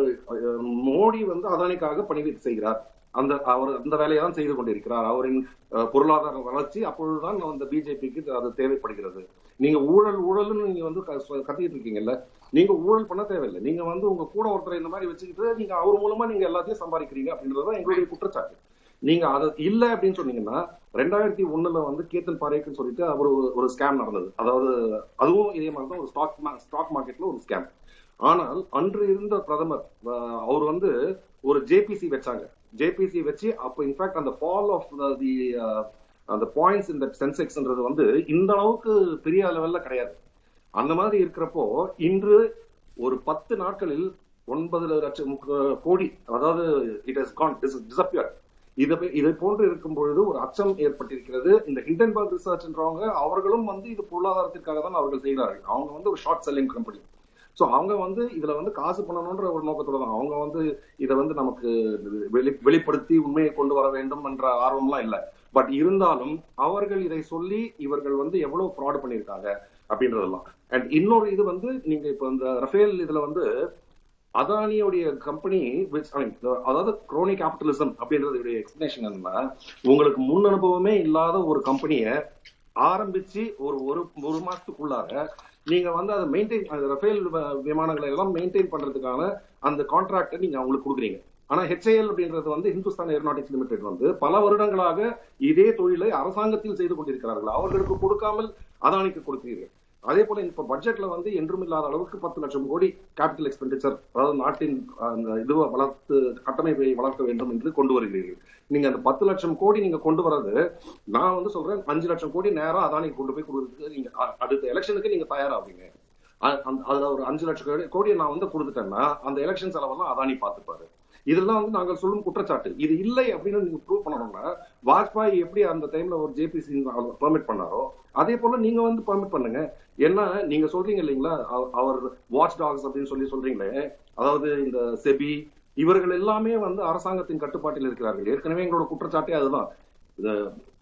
மோடி வந்து அதானிக்காக பணி செய்கிறார். அந்த அவர் அந்த வேலையை தான் செய்து கொண்டிருக்கிறார். அவரின் பொருளாதார வளர்ச்சி அப்பொழுதுதான் அந்த பிஜேபிக்கு அது தேவைப்படுகிறது. நீங்க ஊழல் ஊழல்னு நீங்க வந்து க- கத்திட்டு இருக்கீங்கல்ல? நீங்க ஊழல் பண்ண தேவையில்லை. நீங்க வந்து உங்க கூட ஒருத்தரை இந்த மாதிரி வச்சுக்கிட்டு நீங்க அவர் மூலமா நீங்க எல்லாத்தையும் சம்பாதிக்கிறீங்க அப்படின்றதுதான் எங்களுடைய குற்றச்சாட்டு. நீங்க அது இல்ல அப்படின்னு சொன்னீங்கன்னா ரெண்டாயிரத்தி ஒண்ணுல வந்து கேத்தல் பாரேக்குன்னு சொல்லிட்டு அவர் ஒரு- ஒரு ஸ்கேம் நடந்தது. அதாவது அதுவும் இதே மாதிரி தான் ஒரு ஸ்டாக் ஸ்டாக் மார்க்கெட்ல ஒரு ஸ்கேம் ஆனால் அன்று இருந்த பிரதமர் அவர் வந்து ஒரு ஜேபிசி வச்சாங்க. ஜேபிசி வச்சு அப்போ இன்ஃபேக்ட் அந்த ஃபால் ஆஃப் தி அந்த பாயிண்ட்ஸ் இந்த சென்செக்ஸ்ன்றது வந்து இந்த அளவுக்கு பெரிய லெவல்ல கிடையாது. அந்த மாதிரி இருக்கிறப்போ இன்று ஒரு பத்து நாட்களில் ஒன்பது லட்சம் கோடி அதாவது இட் ஹஸ் கான் டிசப்பியர் இதை இதை போன்று இருக்கும் பொழுது ஒரு அச்சம் ஏற்பட்டிருக்கிறது. இந்த ஹிண்டன்பர்க் ரிசர்ச்ன்றவங்க அவர்களும் வந்து இது பொருளாதாரத்திற்காக தான் அவர்கள் செய்கிறார்கள் அவங்க வந்து ஒரு ஷார்ட் செல்லிங் கம்பெனி சோ அவங்க வந்து இதுல வந்து காசு பண்ணணும்ன்ற ஒரு நோக்கத்தோட தான் அவங்க வந்து இதை வந்து நமக்கு வெளி வெளிப்படுத்தி உண்மையை கொண்டு வர வேண்டும் என்ற ஆர்வம்லாம் இல்லை. பட் இருந்தாலும் அவர்கள் இதை சொல்லி இவர்கள் வந்து எவ்வளவு ஃப்ராட் பண்ணியிருக்காங்க அப்படின்றதெல்லாம். அண்ட் இன்னொரு இது வந்து நீங்க இப்ப இந்த ரஃபேல் இதுல வந்து அதானியோடைய கம்பெனி அதாவது குரோனி கேபிட்டலிசம் அப்படின்றதுடைய எக்ஸ்பிளேஷன் என்னன்னா உங்களுக்கு முன் அனுபவமே இல்லாத ஒரு கம்பெனியை ஆரம்பிச்சு ஒரு ஒரு ஒரு மாசத்துக்குள்ளார நீங்க வந்து அதை மெயின்டைன் ரஃபேல் விமானங்களை எல்லாம் மெயின்டைன் பண்றதுக்கான அந்த கான்ட்ராக்டை நீங்க அவங்களுக்கு கொடுக்குறீங்க. ஆனா ஹெச்ஏஎல் அப்படின்றது வந்து ஹிந்துஸ்தான் ஏரோநாட்டிக்ஸ் லிமிடெட் வந்து பல வருடங்களாக இதே தொழிலை அரசாங்கத்தில் செய்து கொண்டிருக்கிறார்கள். அவர்களுக்கு கொடுக்காமல் அதானிக்கு கொடுக்கிறீர்கள். அதே போல இப்ப பட்ஜெட்ல வந்து என்றும் இல்லாத அளவுக்கு பத்து லட்சம் கோடி கேபிட்டல் எக்ஸ்பெண்டிச்சர் அதாவது நாட்டின் அந்த இதுவை வளர்த்து கட்டமைப்பை வளர்க்க வேண்டும் என்று கொண்டு வருகிறீர்கள். நீங்க அந்த பத்து லட்சம் கோடி நீங்க கொண்டு வர்றது நான் வந்து சொல்றேன் அஞ்சு லட்சம் கோடி நேரா அதானிக்கு கொண்டு போய் கொடுக்குறதுக்கு நீங்க அடுத்த எலெக்ஷனுக்கு நீங்க தயாராவீங்க. அதுல ஒரு அஞ்சு லட்சம் கோடி கோடியை நான் வந்து கொடுத்துட்டேன்னா அந்த எலெக்ஷன் செலவெல்லாம் அதானி பார்த்துப்பாரு. இதெல்லாம் வந்து நாங்கள் சொல்லும் குற்றச்சாட்டு. இது இல்லை அப்படின்னு நீங்க ப்ரூவ் பண்ணணும்னா வாஜ்பாய் எப்படி அந்த டைம்ல ஒரு ஜேபிசி பர்மிட் பண்ணாரோ அதே போல நீங்க வந்து பர்மிட் பண்ணுங்க. ஏன்னா நீங்க சொல்றீங்க இல்லைங்களா அவர் வாட்ச் டாக்ஸ் அப்படின்னு சொல்லி சொல்றீங்களே அதாவது இந்த செபி இவர்கள் எல்லாமே வந்து அரசாங்கத்தின் கட்டுப்பாட்டில் இருக்கிறார்கள். ஏற்கனவே எங்களோட குற்றச்சாட்டே அதுதான்.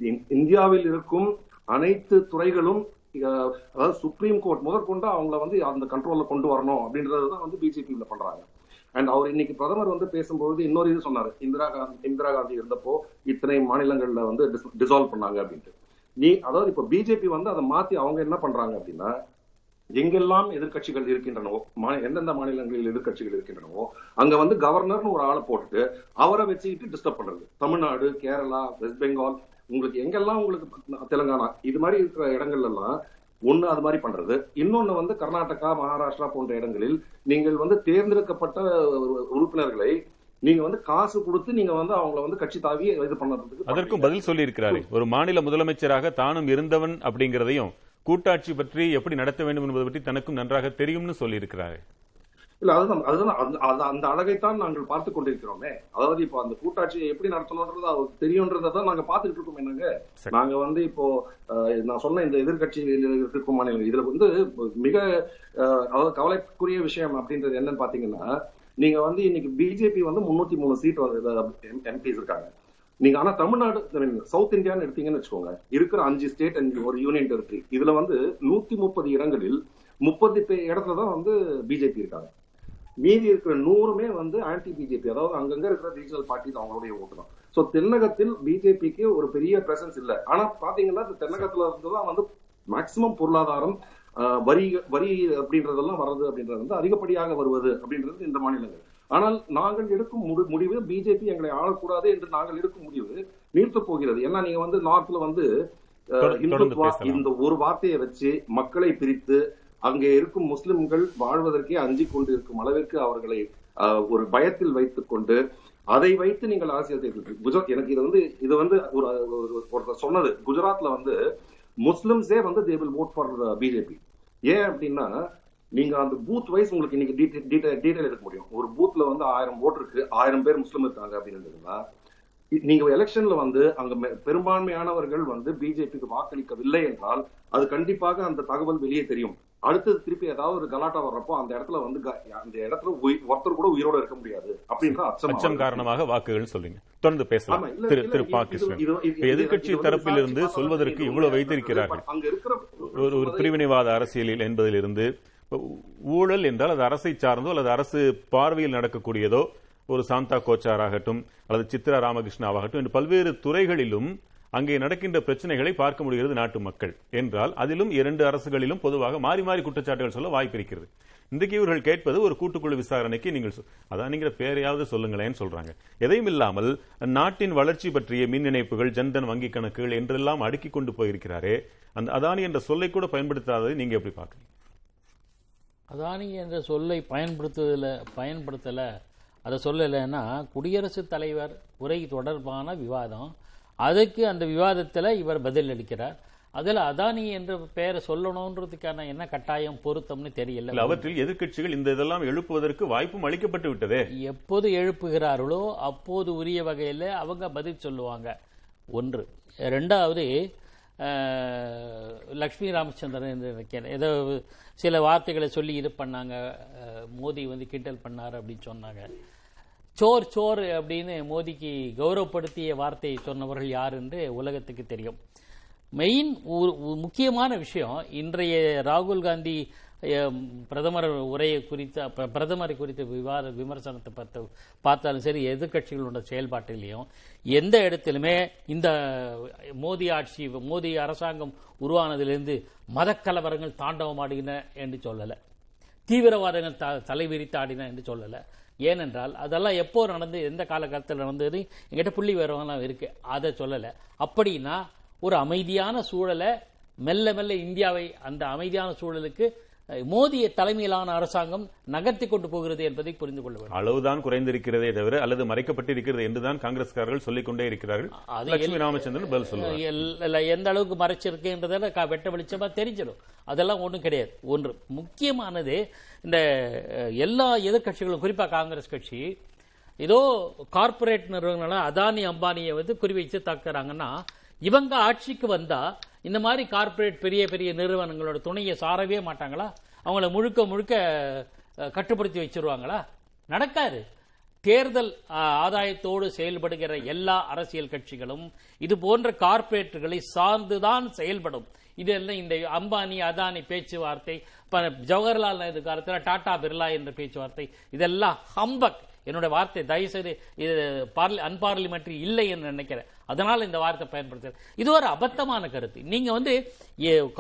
இந்- இந்தியாவில் இருக்கும் அனைத்து துறைகளும் அதாவது சுப்ரீம் கோர்ட் முதற்கொண்டு அவங்கள வந்து அந்த கண்ட்ரோல்ல கொண்டு வரணும் அப்படின்றது தான் வந்து பிஜேபியில பண்றாங்க. அண்ட் அவர் இன்னைக்கு பிரதமர் வந்து பேசும்போது இன்னொரு இது சொன்னாரு. இந்திரா காந்தி இந்திரா காந்தி இருந்தப்போ இத்தனை மாநிலங்கள்ல வந்து டிசால்வ் பண்ணாங்க அப்படின்ட்டு. நீ அதாவது இப்ப பிஜேபி வந்து அதை மாத்தி அவங்க என்ன பண்றாங்க அப்படின்னா எங்கெல்லாம் எதிர்க்கட்சிகள் இருக்கின்றனவோ எந்தெந்த மாநிலங்களில் எதிர்க்கட்சிகள் இருக்கின்றனவோ அங்க வந்து கவர்னர்னு ஒரு ஆளை போட்டுட்டு அவரை வச்சுக்கிட்டு டிஸ்டர்ப் பண்றது. தமிழ்நாடு கேரளா வெஸ்ட் பெங்கால் உங்களுக்கு எங்கெல்லாம் உங்களுக்கு தெலுங்கானா இது மாதிரி இருக்கிற இடங்கள்ல எல்லாம் ஒன்னு அது மாதிரி பண்றது. இன்னொன்னு வந்து கர்நாடகா மகாராஷ்டிரா போன்ற இடங்களில் நீங்கள் வந்து தேர்ந்தெடுக்கப்பட்ட உறுப்பினர்களை நீங்க வந்து காசு கொடுத்து நீங்க வந்து அவங்கள வந்து கட்சி தாவி இது பண்ணறதுக்கு அதற்கும் பதில் சொல்லி இருக்கிறாரு ஒரு மாநில முதலமைச்சராக தானும் இருந்தவன் அப்படிங்கிறதையும் கூட்டாட்சி பற்றி எப்படி நடத்த வேண்டும் என்பது பற்றி தனக்கும் நன்றாக தெரியும்னு சொல்லி இருக்கிறாரு இல்ல அதுதான் அதுதான் அந்த- அந்த- அழகைத்தான் நாங்கள் பார்த்து கொண்டிருக்கிறோமே. அதாவது இப்போ அந்த கூட்டாட்சியை எப்படி நடத்தணும்ன்றது அவருக்கு தெரியும்ன்றதை தான் நாங்க பார்த்துட்டு இருக்கோம் என்னங்க. நாங்க வந்து இப்போ நான் சொன்ன இந்த எதிர்க்கட்சி இருக்கும் மாநிலங்கள் இதுல வந்து மிக அதாவது கவலைக்குரிய விஷயம் அப்படின்றது என்னன்னு பாத்தீங்கன்னா நீங்க வந்து இன்னைக்கு பிஜேபி வந்து முன்னூத்தி மூணு சீட் எம்பிஸ் இருக்காங்க நீங்க ஆனா தமிழ்நாடு சவுத் இந்தியான்னு எடுத்தீங்கன்னு வச்சுக்கோங்க. இருக்கிற அஞ்சு ஸ்டேட் அஞ்சு ஒரு யூனியன் டெரிட்டரி. இதுல வந்து நூத்தி முப்பது இடங்களில் முப்பது இடத்துல தான் வந்து பிஜேபி இருக்காங்க. மீதி இருக்கிற நூறுமே வந்து ஆன்டி பிஜேபி அதாவது அங்கங்க இருக்கிற ரீஜனல் பார்ட்டிஸ் அவங்களுடைய ஓட்டு தான். சோ தென்னகத்தில் பிஜேபிக்கு ஒரு பெரிய பிரசன்ஸ் இல்ல. ஆனா பாத்தீங்கன்னா தென்னகத்துல இருந்து தான் வந்து மேக்சிமம் பொருளாதாரம் வரி வரி அப்படின்றதெல்லாம் வர்றது அப்படின்றது வந்து அதிகப்படியாக வருவது அப்படின்றது இந்த மாநிலங்கள். ஆனால் நாங்கள் எடுக்கும் முடி- முடிவு பிஜேபி எங்களை ஆளக்கூடாது என்று நாங்கள் எடுக்கும் முடிவு நீர்த்து போகிறது. ஏன்னா நீங்க வந்து நார்த்ல வந்து. இந்த ஒரு வார்த்தையை வச்சு மக்களை பிரித்து அங்கே இருக்கும் முஸ்லிம்கள் வாழ்வதற்கே அஞ்சு கொண்டு இருக்கும் அளவிற்கு அவர்களை ஒரு பயத்தில் வைத்துக் கொண்டு அதை வைத்து நீங்கள் அரசியல் குஜராத் எனக்கு இது வந்து இது வந்து ஒரு ஒரு- ஒருத்தர் சொன்னது. குஜராத்ல வந்து முஸ்லிம்ஸே வந்து they will vote for BJP ஏன் அப்படின்னா நீங்க அந்த பூத் வைஸ் உங்களுக்கு இன்னைக்கு டீடைல் எடுக்க முடியும். ஒரு பூத்ல வந்து ஆயிரம் ஓட்டு இருக்கு ஆயிரம் பேர் முஸ்லிம் இருக்காங்க அப்படின்னு நீங்க எலெக்ஷன்ல வந்து அங்க பெரும்பான்மையானவர்கள் வந்து பிஜேபிக்கு வாக்களிக்கவில்லை என்றால் அது கண்டிப்பாக அந்த தகவல் வெளியே தெரியும். அடுத்தது திருப்பி ஏதாவது ஒரு கலாட்டா வர்றப்போ அந்த இடத்துல வந்து அந்த இடத்துல ஒருத்தர் கூட உயிரோட இருக்க முடியாது அப்படின்ற அச்சம். காரணமாக வாக்குகள் சொல்றீங்க. தொடர்ந்து பேசலாம். திரு திரு பா வந்து தரப்பிலிருந்து சொல்வதற்கு இவ்வளவு வைத்திருக்கிறார்கள். அங்க இருக்கிற ஒரு ஒரு பிரிவினைவாத அரசியலில் என்பதிலிருந்து ஊழல் என்றால் அது அரசை சார்ந்தோ அல்லது அரசு பார்வையில் நடக்கக்கூடியதோ ஒரு சாந்தா கோச்சார் ஆகட்டும் அல்லது சித்ரா ராமகிருஷ்ணாவாகட்டும் என்று பல்வேறு துறைகளிலும் அங்கே நடக்கின்ற பிரச்சனைகளை பார்க்க முடிகிறது நாட்டு மக்கள். என்றால் அதிலும் இரண்டு அரசுகளிலும் பொதுவாக மாறி மாறி குற்றச்சாட்டுகள் சொல்ல வாய்ப்பு இருக்கிறது. இன்றைக்கு இவர்கள் கேட்பது ஒரு கூட்டுக்குழு விசாரணைக்கு நீங்கள் சொ- அதான் நீங்க பேரையாவது சொல்லுங்களேன்னு சொல்றாங்க. எதையும் இல்லாமல் நாட்டின் வளர்ச்சி பற்றிய மின் இணைப்புகள் ஜன்தன் வங்கி கணக்குகள் என்றெல்லாம் அடுக்கிக் கொண்டு போயிருக்கிறாரே அந்த அதானி என்ற சொல்லை கூட பயன்படுத்தாததை நீங்க எப்படி பார்க்குறீங்க? அதானி என்ற சொல்லை பயன்படுத்துவதில் பயன்படுத்தலை அதை சொல்லலைன்னா குடியரசுத் தலைவர் உரை தொடர்பான விவாதம் அதுக்கு அந்த விவாதத்தில் இவர் பதில் அளிக்கிறார். அதில் அதானி என்ற பெயரை சொல்லணுன்றதுக்கான என்ன கட்டாயம் பொருத்தம்னு தெரியல. அவற்றில் எதிர்க்கட்சிகள் இந்த இதெல்லாம் எழுப்புவதற்கு வாய்ப்பும் அளிக்கப்பட்டு விட்டதே. எப்போது எழுப்புகிறார்களோ அப்போது உரிய வகையில் அவங்க பதில் சொல்லுவாங்க. ஒன்று. ரெண்டாவது லக்ஷ்மி ராமச்சந்திரன் என்று நினைக்கிறேன் ஏதோ சில வார்த்தைகளை சொல்லி இது பண்ணாங்க. மோடி வந்து கிண்டல் பண்ணார் அப்படின்னு சொன்னாங்க. சோர் சோர் அப்படின்னு மோடிக்கு கௌரவப்படுத்திய வார்த்தையை சொன்னவர்கள் யார் என்று உலகத்துக்கு தெரியும். மெயின் முக்கியமான விஷயம் இன்றைய ராகுல் காந்தி பிரதமர் உரையை குறித்த பிரதமரை குறித்த விவாத விமர்சனத்தை பார்த்து பார்த்தாலும் சரி எதிர்கட்சிகளோட செயல்பாட்டிலையும் எந்த இடத்திலுமே இந்த மோடி ஆட்சி மோடி அரசாங்கம் உருவானதிலிருந்து மதக்கலவரங்கள் தாண்டவமாடுகின என்று சொல்லலை. தீவிரவாதங்கள் த தலைவிரித்தாடின என்று சொல்லலை. ஏனென்றால் அதெல்லாம் எப்போ நடந்து எந்த காலகட்டத்தில் நடந்தது எங்கிட்ட புள்ளி விவரம்லாம் இருக்குது அதை சொல்லலை. அப்படின்னா ஒரு அமைதியான சூழலை மெல்ல மெல்ல இந்தியாவை அந்த அமைதியான சூழலுக்கு மோடிய தலைமையிலான அரசாங்கம் நகர்த்தி கொண்டு போகிறது என்பதை புரிந்து கொள்ள வேண்டும். அளவுதான் குறைந்திருக்கிறதே தவிர அல்லது மறைக்கப்பட்டிருக்கிறது என்றுதான் காங்கிரஸ்காரர்கள் சொல்லிக் கொண்டே இருக்கிறார்கள். லட்சுமி ராமச்சந்திரன் பதில் சொல்லுவார். எந்த அளவுக்கு மறைச்சிருக்குன்றதால வெட்ட வெளிச்சமா தெரிஞ்சிடும். அதெல்லாம் ஒன்றும் கிடையாது. ஒன்று முக்கியமானது இந்த எல்லா எதிர்க்கட்சிகளும் குறிப்பா காங்கிரஸ் கட்சி ஏதோ கார்ப்பரேட் நிறுவனங்களாம் அதானி அம்பானியை வந்து குறிவைச்சு தாக்குறாங்கன்னா இவங்க ஆட்சிக்கு வந்தா இந்த மாதிரி கார்ப்பரேட் பெரிய பெரிய நிறுவனங்களோட துணையை சாரவே மாட்டாங்களா? அவங்கள முழுக்க முழுக்க கட்டுப்படுத்தி வச்சிருவாங்களா? நடக்காது. தேர்தல் ஆதாயத்தோடு செயல்படுகிற எல்லா அரசியல் கட்சிகளும் இது போன்ற கார்ப்பரேட்டுகளை சார்ந்துதான் செயல்படும். இதெல்லாம் இந்த அம்பானி அதானி பேச்சுவார்த்தை ஜவஹர்லால் நேரு காலத்தில் டாடா பிர்லா என்ற பேச்சுவார்த்தை இதெல்லாம் ஹம்பக். என்னோட வார்த்தை தயவுசெய்து இது பார்லி அன்பார்லிமெண்ட்ரி இல்லை என்று நினைக்கிறேன். அதனால இந்த வார்த்தை பயன்படுத்துறேன் இது ஒரு அபத்தமான கருத்து. நீங்க வந்து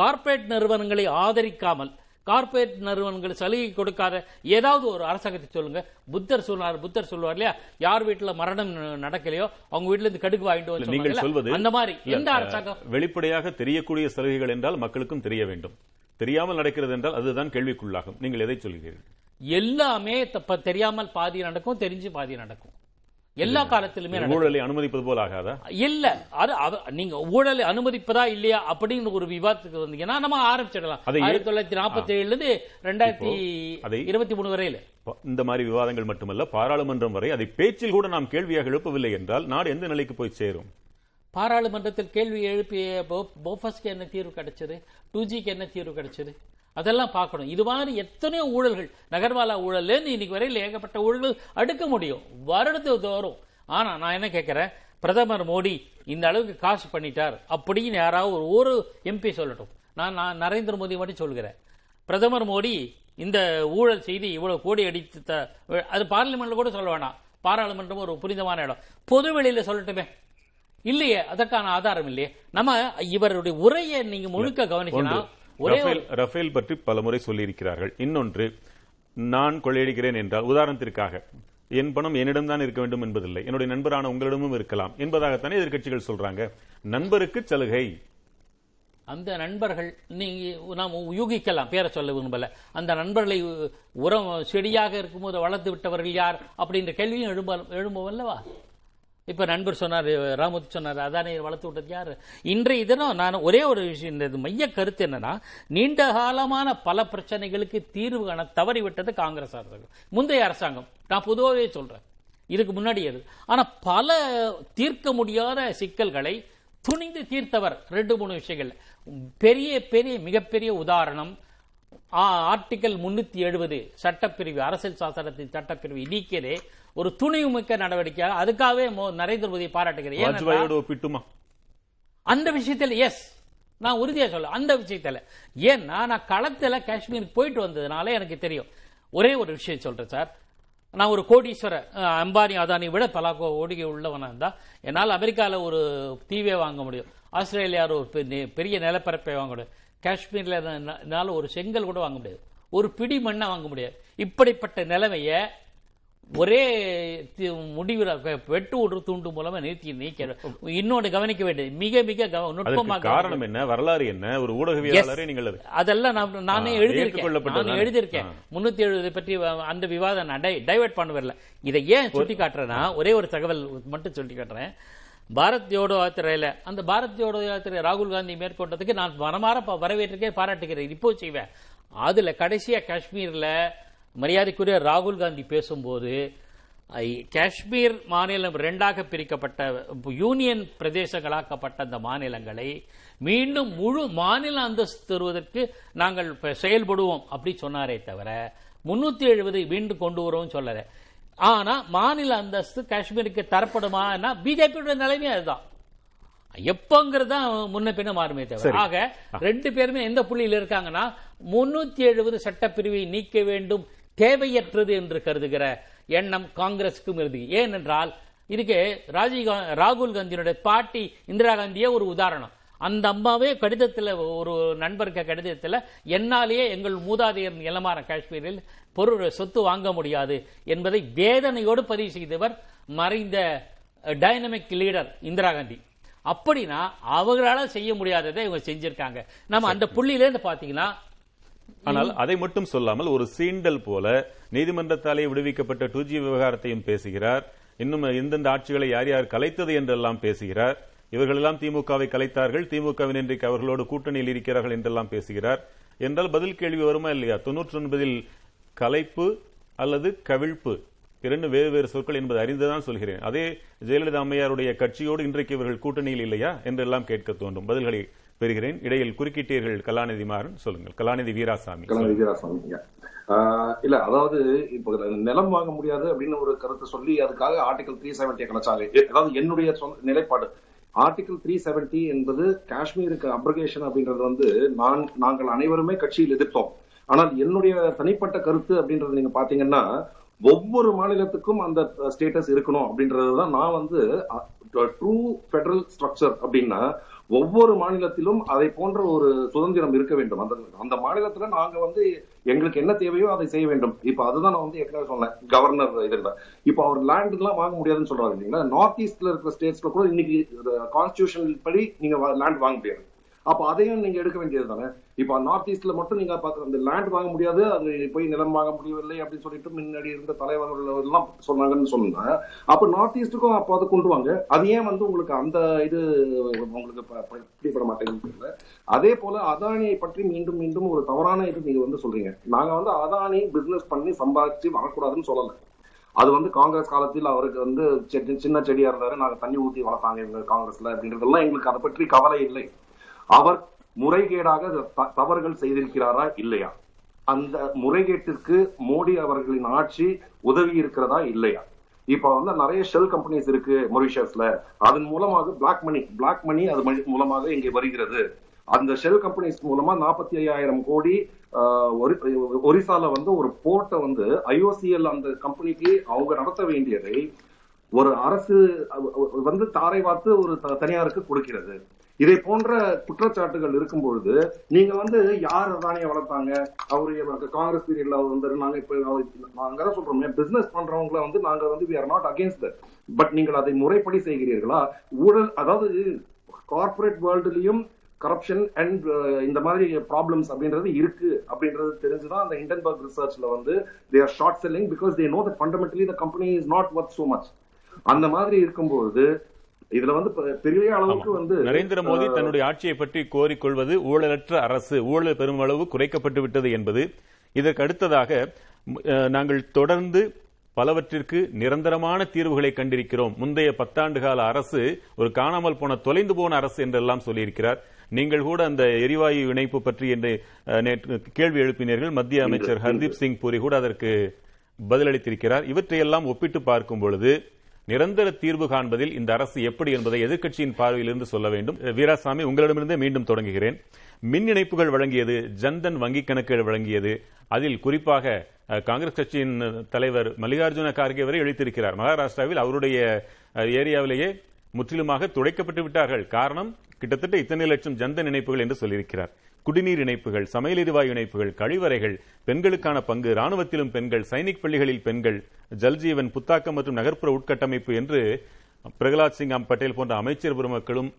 கார்ப்பரேட் நிறுவனங்களை ஆதரிக்காமல் கார்ப்பரேட் நிறுவனங்கள் சலுகை கொடுக்காத ஏதாவது ஒரு அரசாங்கத்தை சொல்லுங்க. புத்தர் சொன்னார் புத்தர் சொல்லுவார் இல்லையா? யார் வீட்டுல மரணம் நடக்கலையோ அவங்க வீட்டுல இருந்து கடுகு வாங்கிட்டு நீங்கள்? சொல்வது அந்த மாதிரி எந்த அரசாங்கம் வெளிப்படையாக தெரியக்கூடிய சலுகைகள் என்றால் மக்களுக்கும் தெரிய வேண்டும். தெரியாமல் நடக்கிறது என்றால் அதுதான் கேள்விக்குள்ளாகும். நீங்கள் எதை சொல்கிறீர்கள்? எல்லாமே தெரியாமல் பாதி நடக்கும் தெரிஞ்சு பாதி நடக்கும். எல்லா காலத்திலுமே ஊழலை அனுமதிப்பது போல் ஆகாதா? இல்ல அது நீங்க ஊழலை அனுமதிப்பதா இல்லையா அப்படின்னு ஒரு விவாதத்துக்கு வந்தீங்கன்னா நம்ம ஆரம்பிச்சிடலாம். ஆயிரத்தி தொள்ளாயிரத்தி நாற்பத்தி ஏழுல இருந்து ரெண்டாயிரத்தி இருபத்தி மூணு வரையில. இந்த மாதிரி விவாதங்கள் மட்டுமல்ல பாராளுமன்றம் வரை அதை பேச்சில் கூட நாம் கேள்வியாக எழுப்பவில்லை என்றால் நாடு எந்த நிலைக்கு போய் சேரும்? பாராளுமன்றத்தில் கேள்வி எழுப்பிய போஃபஸ்க்கு என்ன தீர்வு கிடைச்சது? டூ ஜிக்கு என்ன தீர்வு கிடைச்சது? அதெல்லாம் பார்க்கணும். இது மாதிரி எத்தனையோ ஊழல்கள் நகர்வாலா ஊழல் இன்னைக்கு வரையில் ஏகப்பட்ட ஊழல்கள் அடுக்க முடியும். வருடத்துக்கு தோறும். ஆனா நான் என்ன கேட்கிறேன்? பிரதமர் மோடி இந்த அளவுக்கு காசு பண்ணிட்டார் அப்படின்னு யாராவது ஒரு ஒரு எம்பி சொல்லட்டும். நான் நான் நரேந்திர மோடி மட்டும் சொல்கிறேன். பிரதமர் மோடி இந்த ஊழல் செய்து இவ்வளவு கோடி அடித்து அது பார்லிமெண்ட்ல கூட சொல்ல வேணாம். பாராளுமன்றம் ஒரு புனிதமான இடம். பொதுவெளியில சொல்லட்டுமே. இல்லையே அதற்கான ஆதாரம் இல்லையே. நம்ம இவருடைய உரையை நீங்க முழுக்க ஒரு ரஃபேல் பற்றி பலமுறை சொல்லியிருக்கிறார்கள். இன்னொன்று நான் கொள்ளையடிக்கிறேன் என்றால் உதாரணத்திற்காக என் பணம் என்னிடம் தான் இருக்க வேண்டும் என்பதில்லை. என்னுடைய நண்பரான உங்களிடமும் இருக்கலாம். என்பதாகத்தானே எதிர்க்கட்சிகள் சொல்றாங்க. நண்பருக்கு சலுகை. அந்த நண்பர்கள் நீங்க நாம் யூகிக்கலாம் பேரை சொல்ல விரும்பல அந்த நண்பர்களை உரம் செடியாக இருக்கும்போது வளர்த்து விட்டவர்கள் யார்? அப்படின்ற கேள்வியும் எழும்ப எழும்பவல்லவா இப்ப நண்பர் சொன்னார் ராமுத் சொன்னார் அதானே வளர்த்து விட்டது யார்? இன்றைய தினம் நான் ஒரே ஒரு விஷயம் இந்த மைய கருத்து என்னன்னா நீண்ட காலமான பல பிரச்சனைகளுக்கு தீர்வு காண தவறிவிட்டது காங்கிரஸ் அரசாங்கம். முந்தைய அரசாங்கம் நான் பொதுவாகவே சொல்றேன். இதுக்கு முன்னாடி அது. ஆனா பல தீர்க்க முடியாத சிக்கல்களை துணிந்து தீர்த்தவர் ரெண்டு மூணு விஷயங்கள். பெரிய பெரிய மிகப்பெரிய உதாரணம் ஆ- ஆர்டிகல் முன்னூத்தி எழுபது சட்டப்பிரிவு அரசியல் சாசனத்தின் சட்டப்பிரிவு நீக்கியதே ஒரு துணிவுமிக்க நடவடிக்கையாக அதுக்காகவே நரேந்திர மோடியை பாராட்டுகிறேன். ஒப்பிட்டுமா? அந்த விஷயத்தில் எஸ் நான் உறுதியா சொல்ல அந்த விஷயத்துல. ஏன்னா நான் களத்துல காஷ்மீருக்கு போயிட்டு வந்ததுனால எனக்கு தெரியும். ஒரே ஒரு விஷயம் சொல்றேன் சார். நான் ஒரு கோடீஸ்வர அம்பானி அதானி விட பல கோடி உள்ளவனா இருந்தா என்னால் அமெரிக்கால ஒரு தீவே வாங்க முடியும். ஆஸ்திரேலியாவில் ஒரு பெரிய நிலப்பரப்பை வாங்க முடியும். காஷ்மீர்ல என்னால் ஒரு செங்கல் கூட வாங்க முடியாது. ஒரு பிடி மண்ணை வாங்க முடியாது. இப்படிப்பட்ட நிலைமைய ஒரே முடிவுல வெட்டு ஒரு துண்டு மூலமா நிறுத்தி நீக்க இன்னொன்று கவனிக்க வேண்டியது. மிக மிக நுட்பமாக காரணம் என்ன? வரலாறு என்ன? ஒரு ஊடகவியலாளரே நீங்கள் அது- அதெல்லாம் நான் நானே எழுதியிருக்கேன்? எழுதியிருக்கேன். முன்னூத்தி எழுபது பற்றி அந்த விவாதம் நான் டைவர்ட் பண்ண வரல. இதை ஏன் சுட்டி காட்டுறேன்னா ஒரே ஒரு தகவல் மட்டும் சுட்டி காட்டுறேன் பாரத் ஜோடோ யாத்திரையில அந்த பாரத் ஜோடோ யாத்திரை ராகுல் காந்தி மேற்கொண்டதுக்கு நான் மனமாற வரவேற்றிருக்கேன் பாராட்டுகிறேன் இப்போ செய்வேன். அதுல கடைசியா காஷ்மீர்ல மரியாதைக்குரிய ராகுல் காந்தி பேசும்போது காஷ்மீர் மாநிலம் இரண்டாக பிரிக்கப்பட்ட யூனியன் பிரதேசங்களாக்கப்பட்ட அந்த மாநிலங்களை மீண்டும் முழு மாநில அந்தஸ்து தருவதற்கு நாங்கள் செயல்படுவோம் அப்படி சொன்னாரே தவிர முன்னூத்தி எழுபதை மீண்டும் கொண்டு வருவோம் சொல்லல. ஆனா மாநில அந்தஸ்து காஷ்மீருக்கு தரப்படுமானா பிஜேபியோட நிலைமை அதுதான். எப்பங்கிறது தான் முன்ன பின்ன மாறுமே தவிர. ஆக ரெண்டு பேருமே எந்த புள்ளியில் இருக்காங்கன்னா முன்னூத்தி எழுபது சட்டப்பிரிவை நீக்க வேண்டும் தேவையற்றது என்று கருதுகிற எண்ணம் காங்கிரஸுக்கும் இருக்கு ஏனென்றால் இதுக்கு ராஜீவ் ராகுல் காந்தியினுடைய பாட்டி இந்திரா காந்தியே ஒரு உதாரணம். அந்த அம்மாவே கடிதத்தில் ஒரு நண்பருக்கு கடிதத்தில் என்னாலேயே எங்கள் மூதாதையர் நிலமான காஷ்மீரில் பொருள் சொத்து வாங்க முடியாது என்பதை வேதனையோடு பதிவு செய்தவர் மறைந்த டைனமிக் லீடர் இந்திரா காந்தி. அப்படின்னா அவங்களால செய்ய முடியாததை இவங்க செஞ்சிருக்காங்க. நம்ம அந்த புள்ளியிலேருந்து பாத்தீங்கன்னா ஆனால் அதை மட்டும் சொல்லாமல் ஒரு சீண்டல் போல நீதிமன்றத்தாலே விடுவிக்கப்பட்ட டூ ஜி விவகாரத்தையும் பேசுகிறார். இன்னும் எந்தெந்த ஆட்சிகளை யார் யார் கலைத்தது என்றெல்லாம் பேசுகிறார். இவர்களெல்லாம் திமுகவை கலைத்தார்கள். திமுகவின் இன்றைக்கு அவர்களோடு கூட்டணியில் இருக்கிறார்கள் என்றெல்லாம் பேசுகிறார். என்றால் பதில் கேள்வி வருமா இல்லையா? தொன்னூற்றி ஒன்பதில் கலைப்பு அல்லது கவிழ்ப்பு? இரண்டு வேறு வேறு சொற்கள் என்பது அறிந்துதான் சொல்கிறேன். அதே ஜெயலலிதா அம்மையாருடைய கட்சியோடு இன்றைக்கு இவர்கள் கூட்டணியில் இல்லையா? என்றெல்லாம் கேட்க தோன்றும். பதில்களை பெறுகிறேன். இடையில் குறுக்கிட்டீர்கள் கலாநிதி மாறன். சொல்லுங்கள். கலாநிதி வீராசாமி. கலாநிதி வீராசாமி. இல்ல அதாவது இப்போ நிலம் வாங்க முடியாது அப்படின்னு ஒரு கருத்தை சொல்லி அதுக்காக ஆர்டிகல் த்ரீ செவன்டியை எ- அதாவது என்னுடைய நிலைப்பாடு. ஆர்டிகல் த்ரீ செவன்டி என்பது காஷ்மீருக்கு அப்ரகேஷன் அப்படின்றது வந்து நான் நாங்கள் அனைவருமே கட்சியில் எதிர்த்தோம். ஆனால் என்னுடைய தனிப்பட்ட கருத்து அப்படின்றது நீங்க பாத்தீங்கன்னா ஒவ்வொரு மாநிலத்துக்கும் அந்த ஸ்டேட்டஸ் இருக்கணும் அப்படின்றது தான் நான் வந்து ட்ரூ ஃபெடரல் ஸ்ட்ரக்சர் அப்படின்னா ஒவ்வொரு மாநிலத்திலும் அதை போன்ற ஒரு சுதந்திரம் இருக்க வேண்டும். அந்த அந்த மாநிலத்துல நாங்க வந்து எங்களுக்கு என்ன தேவையோ அதை செய்ய வேண்டும். இப்ப அதுதான் நான் வந்து ஏற்கனவே சொன்னேன். கவர்னர் இதுல இப்ப அவர் லேண்ட் எல்லாம் வாங்க முடியாதுன்னு சொல்றாரு இல்லைங்களா? நார்த் ஈஸ்ட்ல இருக்கிற ஸ்டேட்ஸ்ல கூட இன்னைக்கு கான்ஸ்டியூஷன் படி நீங்க லேண்ட் வாங்க முடியாது. அப்ப அதையும் நீங்க எடுக்க வேண்டியது தானே இப்ப நார்த் ஈஸ்ட்ல மட்டும் நீங்க பார்த்து அந்த லேண்ட் வாங்க முடியாது அது போய் நிலம் வாங்க முடியவில்லை அப்படின்னு சொல்லிட்டு முன்னாடி இருந்த தலைவர்கள் எல்லாம் சொன்னாங்கன்னு சொன்னா அப்ப நார்த் ஈஸ்டுக்கும் அப்ப அதை கொண்டு வாங்க. அது ஏன் வந்து உங்களுக்கு அந்த இது உங்களுக்கு பிடிபட மாட்டேங்குது தெரியல. அதே போல அதானியை பற்றி மீண்டும் மீண்டும் ஒரு தவறான இது நீங்க வந்து சொல்றீங்க. நாங்க வந்து அதானி பிசினஸ் பண்ணி சம்பாதிச்சு வரக்கூடாதுன்னு சொல்லல. அது வந்து காங்கிரஸ் காலத்தில் அவருக்கு வந்து சின்ன செடியா இருந்தாரு. நாங்க தண்ணி ஊத்தி வளர்த்தாங்க இவங்க காங்கிரஸ்ல அப்படின்றதெல்லாம் எங்களுக்கு அதை பற்றி கவலை இல்லை. அவர் முறைகேடாக த- தவறுகள் செய்திருக்கிறாரா இல்லையா? அந்த முறைகேட்டிற்கு மோடி அவர்களின் ஆட்சி உதவி இருக்கிறதா இல்லையா? இப்ப வந்து நிறைய ஷெல் கம்பெனிஸ் இருக்கு மொரிஷியஸ்ல. அதன் மூலமாக பிளாக் மணி பிளாக் மணி அது மூலமாக இங்கே வருகிறது. அந்த ஷெல் கம்பெனிஸ் மூலமா நாற்பத்தி ஐயாயிரம் கோடி ஒரி- ஒரிசால வந்து ஒரு போர்ட்டை வந்து ஐஓசிஎல் அந்த கம்பெனிக்கு அவங்க நடத்த வேண்டியதை ஒரு அரசு வந்து தாரை பார்த்து ஒரு த- தனியாருக்கு கொடுக்கிறது. இதை போன்ற குற்றச்சாட்டுகள் இருக்கும் பொழுது நீங்க வந்து யார் அதானிய வளர்த்தாங்க? அவரு காங்கிரஸ் பீரியட்ல அவர் வந்து நாங்க இப்ப நாங்க தான் சொல்றோமே பிசினஸ் பண்றவங்களை வந்து நாங்க வந்து we are not against but நீங்கள் அதை முறைப்படி செய்கிறீர்களா? ஊழல் அதாவது கார்ப்பரேட் வேர்ல்டுலயும் கரப்ஷன் அண்ட் இந்த மாதிரி ப்ராப்ளம்ஸ் அப்படின்றது இருக்கு அப்படின்றது தெரிஞ்சுதான் அந்த இண்டன்பர்க் ரிசர்ச்ல வந்து they are short selling because they know that fundamentally the company is not worth so much அந்த மாதிரி இருக்கும்போது இதுல வந்து பெரிய அளவுக்கு வந்து நரேந்திர மோடி தன்னுடைய ஆட்சியை பற்றி கோரிக்கொள்வது ஊழலற்ற அரசு ஊழல் பெருமளவு குறைக்கப்பட்டு விட்டது என்பது. இதற்கு அடுத்ததாக நாங்கள் தொடர்ந்து பலவற்றிற்கு நிரந்தரமான தீர்வுகளை கண்டிருக்கிறோம். முந்தைய பத்தாண்டு கால அரசு ஒரு காணாமல் போன தொலைந்து போன அரசு என்றெல்லாம் சொல்லியிருக்கிறார். நீங்கள் கூட அந்த எரிவாயு இணைப்பு பற்றி என்று கேள்வி எழுப்பினீர்கள். மத்திய அமைச்சர் ஹர்தீப் சிங் பூரி கூட அதற்கு பதிலளித்திருக்கிறார். இவற்றையெல்லாம் ஒப்பிட்டு பார்க்கும் பொழுது நிரந்தர தீர்வு காண்பதில் இந்த அரசு எப்படி என்பதை எதிர்க்கட்சியின் பார்வையிலிருந்து சொல்ல வேண்டும். வீராசாமி உங்களிடமிருந்தே மீண்டும் தொடங்குகிறேன். மின் இணைப்புகள் வழங்கியது ஜன்தன் வங்கிக் கணக்குகள் வழங்கியது அதில் குறிப்பாக காங்கிரஸ் கட்சியின் தலைவர் மல்லிகார்ஜுன கார்கே வரை எழுத்திருக்கிறார். மகாராஷ்டிராவில் அவருடைய ஏரியாவிலேயே முற்றிலுமாக துடைக்கப்பட்டு விட்டார்கள். காரணம் கிட்டத்தட்ட இத்தனை லட்சம் ஜன்தன் இணைப்புகள் என்று சொல்லியிருக்கிறார். குடிநீர் இணைப்புகள் சமையல் எரிவாயு இணைப்புகள் கழிவறைகள் பெண்களுக்கான பங்கு ராணுவத்திலும் பெண்கள் சைனிக் பள்ளிகளில் பெண்கள் ஜல்ஜீவன் புத்தாக்கம் மற்றும் நகர்ப்புற உட்கட்டமைப்பு என்று பிரகலாத் சிங் அம் பட்டேல் போன்ற அமைச்சர் பெருமக்களும்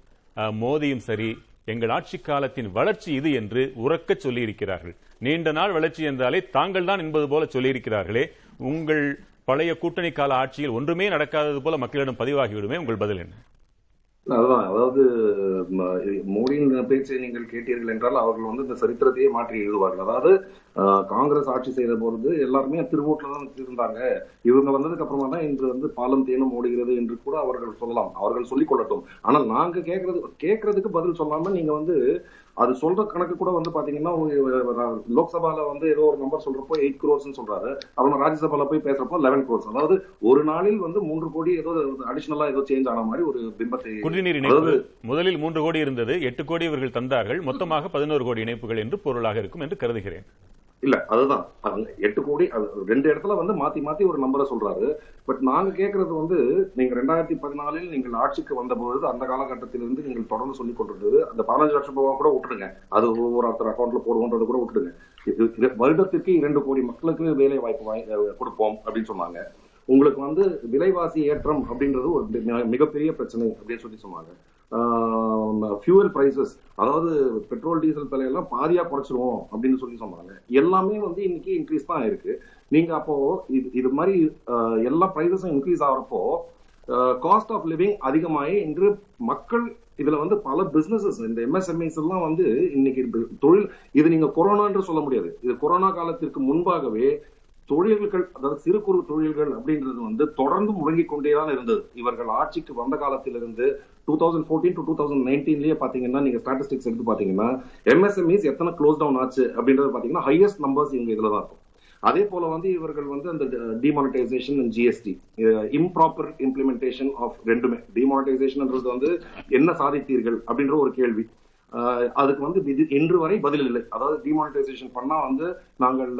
மோதியும் சரி எங்கள் ஆட்சி காலத்தின் வளர்ச்சி இது என்று உறக்க சொல்லியிருக்கிறார்கள். நீண்ட நாள் வளர்ச்சி என்றாலே தாங்கள் தான் என்பது போல சொல்லியிருக்கிறார்களே. உங்கள் பழைய கூட்டணி கால ஆட்சியில் ஒன்றுமே நடக்காதது போல மக்களிடம் பதிவாகிவிடுமே உங்கள் பதில் என்ன? அதுதான். அதாவது மோடியின் பேச்சை நீங்கள் கேட்டீர்கள் என்றால் அவர்கள் வந்து இந்த சரித்திரத்தையே மாற்றி எழுதுவார்கள். அதாவது காங்கிரஸ் ஆட்சி செய்த பொழுது எல்லாருமே திருவோட்டில் தான் இருந்தாங்க இவங்க வந்ததுக்கு அப்புறமா தான் இன்று வந்து பாலம் தேனும் ஓடுகிறது என்று கூட அவர்கள் சொல்லலாம். அவர்கள் சொல்லிக் கொள்ளட்டும். ஆனால் நாங்க கேட்கறது கேட்கறதுக்கு பதில் சொல்லாம நீங்க வந்து அது சொல்ற கணக்கு கூட வந்து பாத்தீங்கன்னா லோக்சபால வந்து ஏதோ ஒரு நம்பர் சொல்றப்போ எயிட் crores சொல்றாரு. அவங்க ராஜ்யசபால போய் பேசுறப்போ லெவன் crores. அதாவது ஒரு நாளில் வந்து மூன்று கோடி ஏதோ அடிஷனலா ஏதோ சேஞ்ச் ஆன மாதிரி ஒரு பிம்பத்தை குடிநீர் இணைப்பு. முதலில் மூன்று கோடி இருந்தது எட்டு கோடி இவர்கள் தந்தார்கள். மொத்தமாக பதினோரு கோடி இணைப்புகள் என்று பொருளாக இருக்கும் என்று கருதுகிறேன். இல்ல அதுதான். எட்டு கோடி அது ரெண்டு இடத்துல வந்து மாத்தி மாத்தி ஒரு நம்பரை சொல்றாரு. பட் நாங்க கேக்குறது வந்து நீங்க ரெண்டாயிரத்தி பதினாலில் நீங்கள் ஆட்சிக்கு வந்தபோது அந்த காலகட்டத்திலிருந்து நீங்கள் தொடர்ந்து சொல்லிக் கொண்டிருந்தது அந்த பதினஞ்சு லட்சம் ரூபாய் கூட விட்டுருங்க அது ஒவ்வொருத்தர் அக்கௌண்ட்ல போடுவோன்றது கூட விட்டுருங்க இது- வருடத்திற்கு இரண்டு கோடி மக்களுக்கு வேலை வாய்ப்பு வாங்கி கொடுப்போம் அப்படின்னு சொன்னாங்க. உங்களுக்கு வந்து விலைவாசி ஏற்றம் அப்படின்றது ஒரு மிகப்பெரிய பிரச்சனை அப்படின்னு சொல்லி சொன்னாங்க. ஃபியூவல் பிரைசஸ் அதாவது பெட்ரோல் டீசல் விலையெல்லாம் பாதியா குறைச்சிருவோம் அப்படின்னு சொல்லி சொன்னாங்க. எல்லாமே வந்து இன்னைக்கு இன்க்ரீஸ் தான் இருக்கு. நீங்க அப்போ இது இது மாதிரி எல்லா பிரைசஸும் இன்க்ரீஸ் ஆகிறப்போ காஸ்ட் ஆஃப் லிவிங் அதிகமாகி இன்று மக்கள் இதுல வந்து பல பிசினஸஸ் இந்த எம்எஸ்எம்இஸ் எல்லாம் வந்து இன்னைக்கு தொழில் இது நீங்க கொரோனான்னு சொல்ல முடியாது. இது கொரோனா காலத்திற்கு முன்பாகவே தொழில்கள் அதாவது சிறு குறு தொழில்கள் அப்படின்றது வந்து தொடர்ந்து முழங்கிக் கொண்டேதான் இருந்தது. இவர்கள் ஆட்சிக்கு வந்த காலத்திலிருந்து two thousand fourteen to two thousand நைன்டீன்லயே பாத்தீங்கன்னா நீங்க ஸ்டாட்டிஸ்டிக்ஸ் எடுத்து பாத்தீங்கன்னா எம்எஸ்எம்இஸ் எத்தனை க்ளோஸ் டவுன் ஆச்சு அப்படின்றது பாத்தீங்கன்னா ஹையஸ்ட் நம்பர்ஸ் இவங்க இதுல தான் இருக்கும். அதே போல வந்து இவர்கள் வந்து அந்த demonetisation and GST improper implementation of ரெண்டுமே. டிமானிட்டைசேஷன்ன்றது வந்து என்ன சாதித்தீர்கள் அப்படின்ற ஒரு கேள்வி. அதுக்கு வந்து இது இன்று வரை பதில் இல்லை. அதாவது டிமானிட்டைசேஷன் பண்ணா வந்து நாங்கள்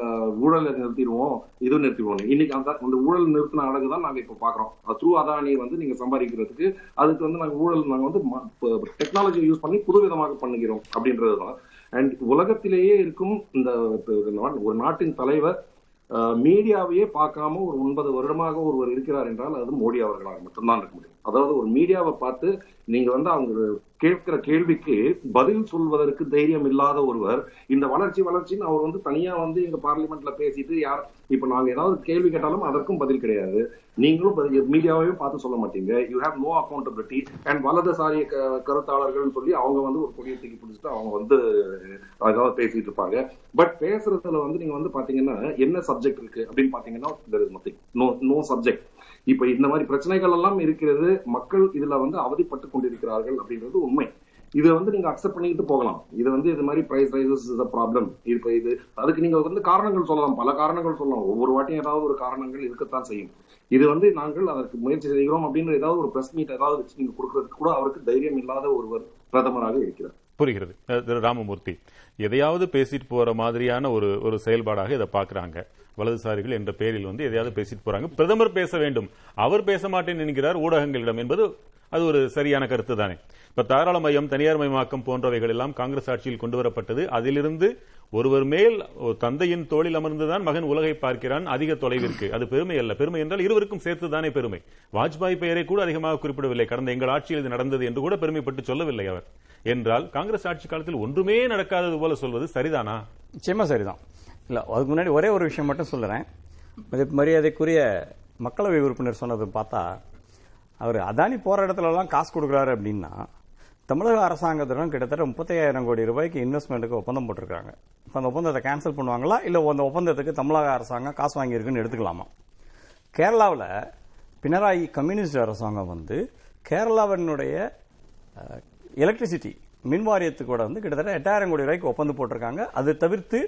ஊழலை நிறுத்திடுவோம் இது நிறுத்திடுவோம் இன்னைக்கு அந்த அந்த ஊழல் நிறுத்தின அழகு தான் நாங்க இப்ப பாக்குறோம் த்ரூ அதானி வந்து நீங்க சம்பாதிக்கிறதுக்கு அதுக்கு வந்து நாங்க ஊழல் நாங்க வந்து டெக்னாலஜி யூஸ் பண்ணி புதுவிதமாக பண்ணுகிறோம் அப்படின்றதுதான் அண்ட் உலகத்திலேயே இருக்கும் இந்த ஒரு நாட்டின் தலைவர் மீடியாவையே பார்க்காம ஒரு ஒன்பது வருடமாக ஒருவர் இருக்கிறார் என்றால் அது மோடி அவர்களாக மட்டும்தான் இருக்க முடியும். அதாவது ஒரு மீடியாவை பார்த்து நீங்க வந்து அவங்க கேட்கிற கேள்விக்கு பதில் சொல்வதற்கு தைரியம் இல்லாத ஒருவர் இந்த வளர்ச்சி வளர்ச்சின்னு அவர் வந்து தனியா வந்து எங்க பார்லிமெண்ட்ல பேசிட்டு யார் இப்ப நாங்க ஏதாவது கேள்வி கேட்டாலும் அதற்கும் பதில் கிடையாது. நீங்களும் மீடியாவையும் பார்த்து சொல்ல மாட்டீங்க. You have no accountability and வலதுசாரிய க- கருத்தாளர்கள்னு சொல்லி அவங்க வந்து ஒரு கொடியை தூக்கி பிடிச்சிட்டு அவங்க வந்து ஏதாவது பேசிட்டு இருப்பாங்க. பட் பேசுறதுல வந்து நீங்க வந்து பாத்தீங்கன்னா என்ன சப்ஜெக்ட் இருக்கு அப்படின்னு பாத்தீங்கன்னா there is nothing no no subject இப்ப இந்த மாதிரி பிரச்சனைகள் எல்லாம் இருக்கிறது மக்கள் இதுல வந்து அவதிப்பட்டு கொண்டிருக்கிறார்கள் அப்படின்றது உண்மை. இதை வந்து நீங்க அக்செப்ட் பண்ணிக்கிட்டு போகலாம். இது வந்து இது மாதிரி price rises is a problem இப்ப இது அதுக்கு நீங்க வந்து காரணங்கள் சொல்லலாம். பல காரணங்கள் சொல்லலாம். ஒவ்வொரு வாட்டியும் ஏதாவது ஒரு காரணங்கள் இருக்கத்தான் செய்யும். இது வந்து நாங்கள் அதற்கு முயற்சி செய்கிறோம் அப்படின்ற ஏதாவது ஒரு பிரஸ் மீட் ஏதாவது வச்சு நீங்க கொடுக்கறதுக்கு கூட அவருக்கு தைரியம் இல்லாத ஒருவர் பிரதமராக இருக்கிறார். புரிகிறது. திரு ராமமூர்த்தி எதையாவது பேசிட்டு போற மாதிரியான ஒரு ஒரு செயல்பாடாக இதை பாக்குறாங்க. வலதுசாரிகள் என்ற பெயரில் வந்து எதையாவது பேசிட்டு போறாங்க. பிரதமர் பேச வேண்டும். அவர் பேச மாட்டேன் என்கிறார் ஊடகங்களிடம் என்பது அது ஒரு சரியான கருத்து தானே இப்ப தாராள மையம் தனியார் மயமாக்கம் போன்றவைகள் எல்லாம் காங்கிரஸ் ஆட்சியில் கொண்டு வரப்பட்டது. அதிலிருந்து ஒருவர் மேல் ஒரு தந்தையின் தோளில் அமர்ந்துதான் மகன் உலகை பார்க்கிறான் அதிக தொலைவிற்கு. அது பெருமை அல்ல. பெருமை என்றால் இருவருக்கும் சேர்த்துதானே பெருமை. வாஜ்பாய் பெயரை கூட அதிகமாக குறிப்பிடவில்லை. கடந்த எங்கள் ஆட்சியில் இது நடந்தது என்று கூட பெருமைப்பட்டு சொல்லவில்லை அவர். என்றால் காங்கிரஸ் ஆட்சி காலத்தில் ஒன்றுமே நடக்காதது போல சொல்வது சரிதானா? நிச்சயமா சரிதான். இல்ல அதுக்கு முன்னாடி ஒரே ஒரு விஷயம் மட்டும் சொல்லுறேன் மரியாதைக்குரிய மக்களவை உறுப்பினர் சொன்னது பார்த்தா அவர் அதானி போற இடத்துல எல்லாம் காசு கொடுக்குறாரு அப்படின்னா தமிழக அரசாங்கத்திடம் கிட்டத்தட்ட முப்பத்தையாயிரம் கோடி ரூபாய்க்கு இன்வெஸ்ட்மெண்ட்டுக்கு ஒப்பந்தம் போட்டிருக்காங்க. இப்போ அந்த ஒப்பந்தத்தை கேன்சல் பண்ணுவாங்களா? இல்லை அந்த ஒப்பந்தத்துக்கு தமிழக அரசாங்கம் காசு வாங்கியிருக்குன்னு எடுத்துக்கலாமா? கேரளாவில் பினராயி கம்யூனிஸ்ட் அரசாங்கம் வந்து கேரளாவினுடைய எலக்ட்ரிசிட்டி மின் வாரியத்துக்கூட வந்து கிட்டத்தட்ட எட்டாயிரம் கோடி ரூபாய்க்கு ஒப்பந்தம் போட்டிருக்காங்க. அது தவிர்த்து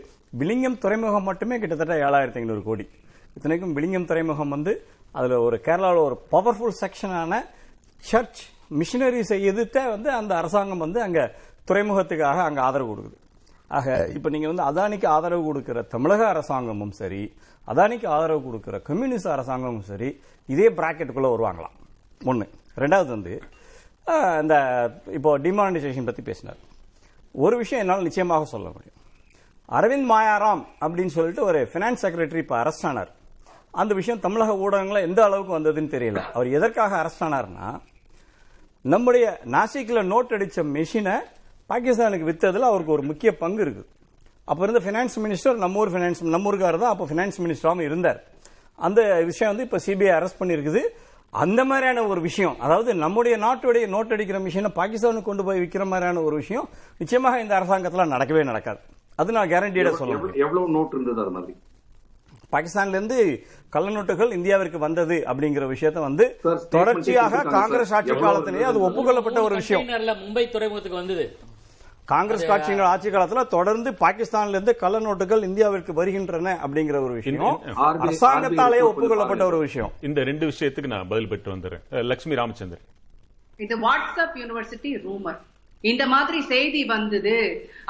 விளிங்கம் துறைமுகம் மட்டுமே கிட்டத்தட்ட ஏழாயிரத்தி ஐநூறு கோடி. இத்தனைக்கும் விளிங்கம் துறைமுகம் வந்து அதில் ஒரு கேரளாவில் ஒரு பவர்ஃபுல் செக்ஷனான சர்ச் மிஷினரிஸை எதிர்த்த வந்து அந்த அரசாங்கம் வந்து அங்க துறைமுகத்துக்காக அங்க ஆதரவு கொடுக்குது. ஆக இப்ப நீங்க வந்து அதானிக்கு ஆதரவு கொடுக்கிற தமிழக அரசாங்கமும் சரி அதானிக்கு ஆதரவு கொடுக்கிற கம்யூனிஸ்ட் அரசாங்கமும் சரி இதே பிராக்கெட்டுக்குள்ள வருவாங்களாம். ஒண்ணு. ரெண்டாவது வந்து இந்த இப்போ டிமானிட்டைசேஷன் பத்தி பேசினார். ஒரு விஷயம் என்னால் நிச்சயமாக சொல்ல முடியும். அரவிந்த் மாயாராம் அப்படின்னு சொல்லிட்டு ஒரு பினான்ஸ் செக்ரட்டரி இப்ப அரெஸ்ட் ஆனார். அந்த விஷயம் தமிழக ஊடகங்கள்ல எந்த அளவுக்கு வந்ததுன்னு தெரியல. அவர் எதற்காக அரெஸ்ட் ஆனார்னா நம்முடைய நாசிக்ல நோட் அடிச்ச மெஷினை பாகிஸ்தானுக்கு வித்ததுல அவருக்கு ஒரு முக்கிய பங்கு இருக்கு. அப்ப இருந்த பினான்ஸ் மினிஸ்டர் நம்ம ஊர் பினான்ஸ் நம்ம ஊருக்காரர் தான் அப்ப பினான்ஸ் மினிஸ்டராகவும் இருந்தார். அந்த விஷயம் வந்து இப்ப சிபிஐ அரெஸ்ட் பண்ணிருக்குது அந்த மாதிரியான ஒரு விஷயம் அதாவது நம்முடைய நாட்டுடைய நோட் அடிக்கிற மிஷினை பாகிஸ்தானுக்கு கொண்டு போய் விற்கிற மாதிரியான ஒரு விஷயம் நிச்சயமாக இந்த அரசாங்கத்துல நடக்கவே நடக்காது. அது நான் கேரண்டியோட சொல்ல முடியும் எவ்வளவு- எவ்வளவு நோட் இருந்தது அது மாதிரி? பாகிஸ்தான்ல இருந்து கள்ள நோட்டுகள் இந்தியாவிற்கு வந்தது அப்படிங்கிற விஷயத்த வந்து தொடர்ச்சியாக காங்கிரஸ். ஆட்சி காலத்திலேயே அது? ஒப்புக்கொள்ளப்பட்ட ஒரு விஷயம். மும்பை துறைமுகத்துக்கு வந்தது. காங்கிரஸ் கட்சியினர் ஆட்சி காலத்துல தொடர்ந்து பாகிஸ்தான்ல இருந்து கள்ள நோட்டுகள் இந்தியாவிற்கு வருகின்றன அப்படிங்கிற ஒரு விஷயம். RBI ஒப்புக்கொள்ளப்பட்ட ஒரு விஷயம். இந்த ரெண்டு விஷயத்துக்கு நான் பதில் பெற்று வந்துடுறேன். லட்சுமி ராமச்சந்திரன். இது வாட்ஸ்அப் யூனிவர்சிட்டி ரூமர். இந்த மாதிரி செய்தி வந்தது.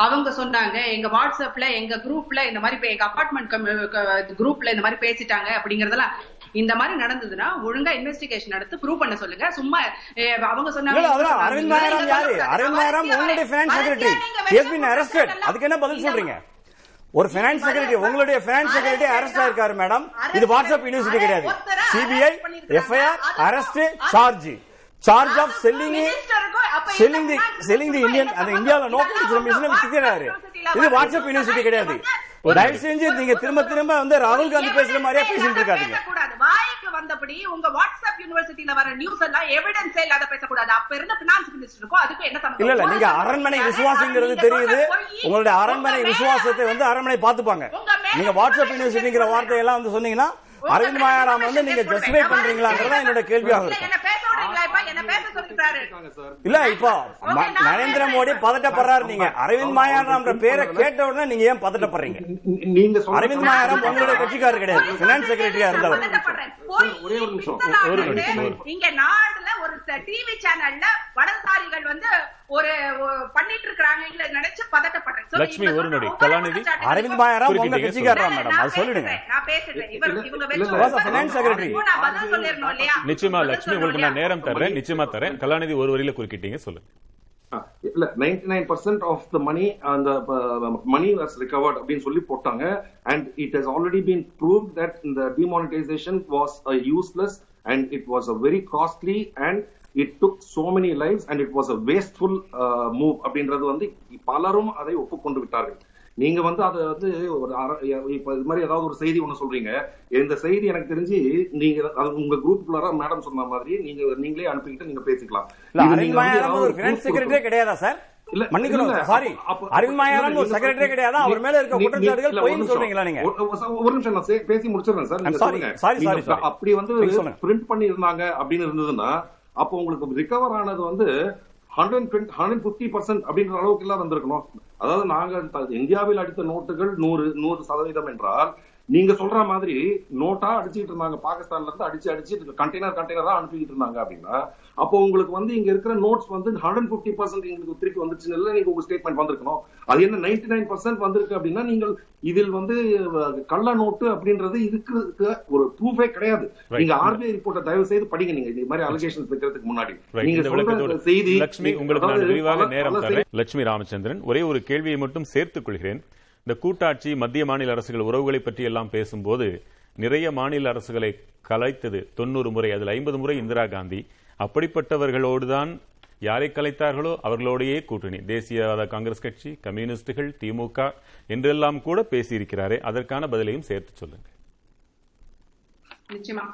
அவங்க சொன்னாங்க எங்க வாட்ஸ்அப்ல எங்க குரூப்ல இந்த மாதிரி எங்க அபார்ட்மெண்ட் குரூப்ல இந்த மாதிரி பேசிட்டாங்க அப்படிங்கறதெல்லாம் இந்த மாதிரி நடந்ததுன்னா ஒழுங்கா இன்வெஸ்டிகேஷன் எடுத்து ப்ரூவ் பண்ண சொல்லுங்க. சும்மா அவங்க சொன்னாங்க இல்ல, இவங்க அதெல்லாம் சொன்னாங்க. அரவிந்த் மாயாராம் இதெல்லாம் யாரு? சொல்லக்கூடாது. அரவிந்த் மாயாராம் வரிசையா உங்களுடைய பினான்ஸ் வரிசையா செக்ரட்டரி கொடுத்ததெல்லாம் அதுக்கு என்ன பதில் சொல்றீங்க? ஒரு பினான்ஸ் செக்ரட்டரி உங்களுடைய பினான்ஸ் செக்ரட்டரி அரெஸ்ட் ஆயிருக்காரு மேடம் இது வாட்ஸ்அப் யூனிவர்சிட்டி கிடையாது. CBI FIR arrest charge charge of selling selling the selling the Indian அந்த இந்தியாவில் நோக்கம் அடிக்கிற மிஷினை விற்கிறாரு இது வாட்ஸ்அப் யூனிவர்சிட்டி கிடையாது. தயவு செஞ்சு நீங்க திரும்ப திரும்ப வந்து ராகுல் காந்தி பேசுற மாதிரியே பேசிட்டு இருக்காதீங்க. வாய்க்கு வந்தபடி உங்க வாட்ஸ்அப் யூனிவர்சிட்டில வர நியூஸ் எல்லாம் எவிடன்ஸே இல்லாத பேசக்கூடாது. அப்ப இருந்த பினான்ஸ் மினிஸ்டருக்கும் அதுக்கும் என்ன சம்பந்தம் இல்ல இல்ல நீங்க அரண்மனை விசுவாசங்கிறது தெரியுது. உங்களுடைய அரண்மனை விசுவாசத்தை வந்து அரண்மனை பாத்துப்பாங்க நீங்க வாட்ஸ்அப் யூனிவர்சிட்டிங்கிற வார்த்தையெல்லாம் வந்து சொன்னீங்கன்னா அரவிந்த் மாயாராம் வந்து நீங்க ஜஸ்டிஃபை பண்றீங்களாங்கிறதா என்னோட கேள்வியாக இருக்கும் இல்ல இப்போ நரேந்திர மோடி பதட்டப்படுறாரு நீங்க. அரவிந்த் மாயாராம்ன்ற பேரை கேட்ட உடனே நீங்க ஏன் பதட்டப்படுறீங்க? நீங்க சொன்ன அரவிந்த் மாயாராம் உங்களுடைய கட்சிக்காரர் கிடையாது. பினான்ஸ் செக்ரட்டரியா இருந்தவர். ஒரே ஒரு நிமிஷம். இங்க நாடுல ஒரு டிவி சேனல்ல வலதுசாரிகள் வந்து ஒரு பண்ணிட்டு இருக்காங்க நினைச்சு பதட்டப்படுறேன். லட்சுமி, ஒரு நொடி. கலாநிதி. அரவிந்த் பாயராம் உங்க கட்சிக்காரரா மேடம்? அது சொல்லிடுங்க. நான் பேசுறேன். இவர் இவங்க வச்சு நான் பதில் இல்லையா? நிச்சயமா லட்சுமி உங்களுக்கு நான் நேரம் தர்றேன் நிச்சயமா தரேன். கலாநிதி ஒரு வரியில குறுக்கிட்டீங்க சொல்லுங்க. இல்ல ninety nine percent of the money அந்த மணி வாஸ் ரிகவர்ட் அப்படின்னு சொல்லி போட்டாங்க. And it has already been proved that இந்த demonetisation was useless and it was a very costly and it took so many lifes and it was a wasteful move அப்படின்றது வந்து பலரும் அதை ஒப்புக்கொண்டு விட்டார்கள். நீங்க வந்து அதை வந்து ஒரு இப்ப இது மாதிரி ஏதாவது ஒரு செய்தி ஒண்ணு சொல்றீங்க. இந்த செய்தி எனக்கு தெரிஞ்சு நீங்க அது உங்க குரூப்புக்குள்ளார மேடம் சொன்ன மாதிரி நீங்க நீங்களே அனுப்பிக்கிட்டு நீங்க பேசிக்கலாம். கிடையாதா சார்? இல்ல, மன்னிக்கணும். சாரி அரவிந்த் மாயாரம் ஒரு கிடையாதா. அவர் மேல இருக்க குற்றச்சாட்டுகள். சொல்றீங்களா நீங்க? ஒரு- நிமிஷம் நான் பேசி முடிச்சிடுறேன் சார். நீங்க. அப்படி வந்து. பிரிண்ட் பண்ணி இருந்தாங்க அப்படின்னு இருந்ததுன்னா அப்போ உங்களுக்கு ரிகவர் ஆனது வந்து ஹண்ட்ரட் ஹண்ட்ரட் பிப்டி பர்சன்ட் அப்படின்ற அளவுக்கு எல்லாம் வந்திருக்கணும். அதாவது நாங்க இந்தியாவில் அடித்த நோட்டுகள் நூறு நூறு சதவீதம் என்றால் நீங்க சொல்ற மாதிரி நோட்டா அடிச்சுட்டு இருந்தாங்க. பாகிஸ்தான்ல இருந்து அடிச்சு அடிச்சு கண்டெய்னர் கண்டெய்னரா அனுப்பிக்கிட்டு இருந்தாங்க அப்படின்னா அப்போ உங்களுக்கு வந்து இங்க இருக்கிற நோட்ஸ் வந்து ஹண்ட்ரட் பிப்டி பர்சன்ட் எங்களுக்கு திருப்பி வந்துச்சுன்னு இல்ல நீங்க உங்க ஸ்டேட்மெண்ட் வந்திருக்கணும். அது என்ன நைன்டி நைன் பர்சன்ட் வந்திருக்கு அப்படின்னா நீங்கள் இதில் வந்து கள்ள நோட்டு அப்படின்றது இதுக்கு ஒரு ப்ரூஃபே கிடையாது. நீங்க ஆர்பிஐ ரிப்போர்ட்டை தயவு செய்து படிங்க நீங்க. இந்த மாதிரி அலிகேஷன்ஸ் வைக்கிறதுக்கு முன்னாடி. நீங்க சொல்ற செய்தி லட்சுமி உங்களுக்கு நான் விரிவாக நேரம் தரேன். லட்சுமி ராமச்சந்திரன் ஒரே ஒரு கேள்வியை மட்டும் சேர்த்துக் கொள்கிறேன். இந்த கூட்டாட்சி மத்திய மாநில அரசுகள் உறவுகளை பற்றி எல்லாம் பேசும்போது நிறைய மாநில அரசுகளை கலைத்தது தொண்ணூறு முறை அதில் ஐம்பது முறை இந்திரா காந்தி. அப்படிப்பட்டவர்களோடுதான் யாரை கலைத்தார்களோ அவர்களோடையே கூட்டணி. தேசியவாத காங்கிரஸ் கட்சி கம்யூனிஸ்டுகள் திமுக என்றெல்லாம் கூட பேசியிருக்கிறாரே. அதற்கான பதிலையும் சேர்த்து சொல்லுங்க நிச்சயமா.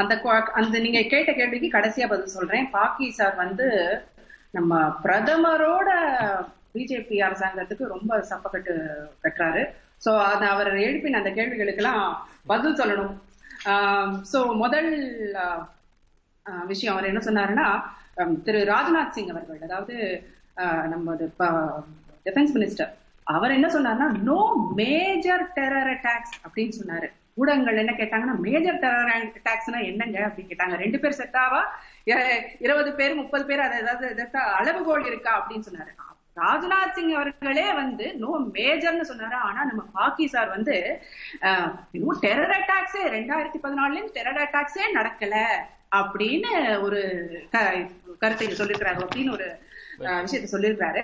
அந்த அந்த நீங்க கேட்ட கேள்விக்கு கடைசியா பதில் சொல்றேன். பாக்கி சார் வந்து நம்ம பிரதமரோட பிஜேபி அரசாங்கத்துக்கு ரொம்ப சப்பக்கட்டு கட்டுறாரு சோ அது அவர் எழுப்பின அந்த கேள்விகளுக்கெல்லாம் பதில் சொல்லணும். சோ முதல் விஷயம் அவர் என்ன சொன்னாருன்னா திரு ராஜ்நாத் சிங் அவர்கள் அதாவது ஆ, நம்ம டிஃபென்ஸ் மினிஸ்டர் அவர் என்ன சொன்னாருன்னா நோ மேஜர் டெரர் அட்டாக்ஸ் அப்படின்னு சொன்னாரு. ஊடகங்கள் என்ன கேட்டாங்கன்னா மேஜர் டெரர் அட்டாக்ஸ்னா என்னங்க? அப்படின்னு கேட்டாங்க. ரெண்டு பேர் செத்தாவா? இருபது பேர் முப்பது பேர் அதை ஏதாவது அளவுகோல் இருக்கா? அப்படின்னு சொன்னாரு. ராஜ்நாத் சிங் அவர்களே வந்து நோ மேஜர்னு சொன்னாரு? ஆனா நம்ம பாக்கி சார் வந்து டெரர் அட்டாக்ஸே ரெண்டாயிரத்தி பதினாலுலயும் டெரர் அட்டாக்ஸே நடக்கல. அப்படின்னு ஒரு க- கருத்தை சொல்லிருக்கிறாங்க அப்படின்னு ஒரு விஷயத்த சொல்லியிருக்காரு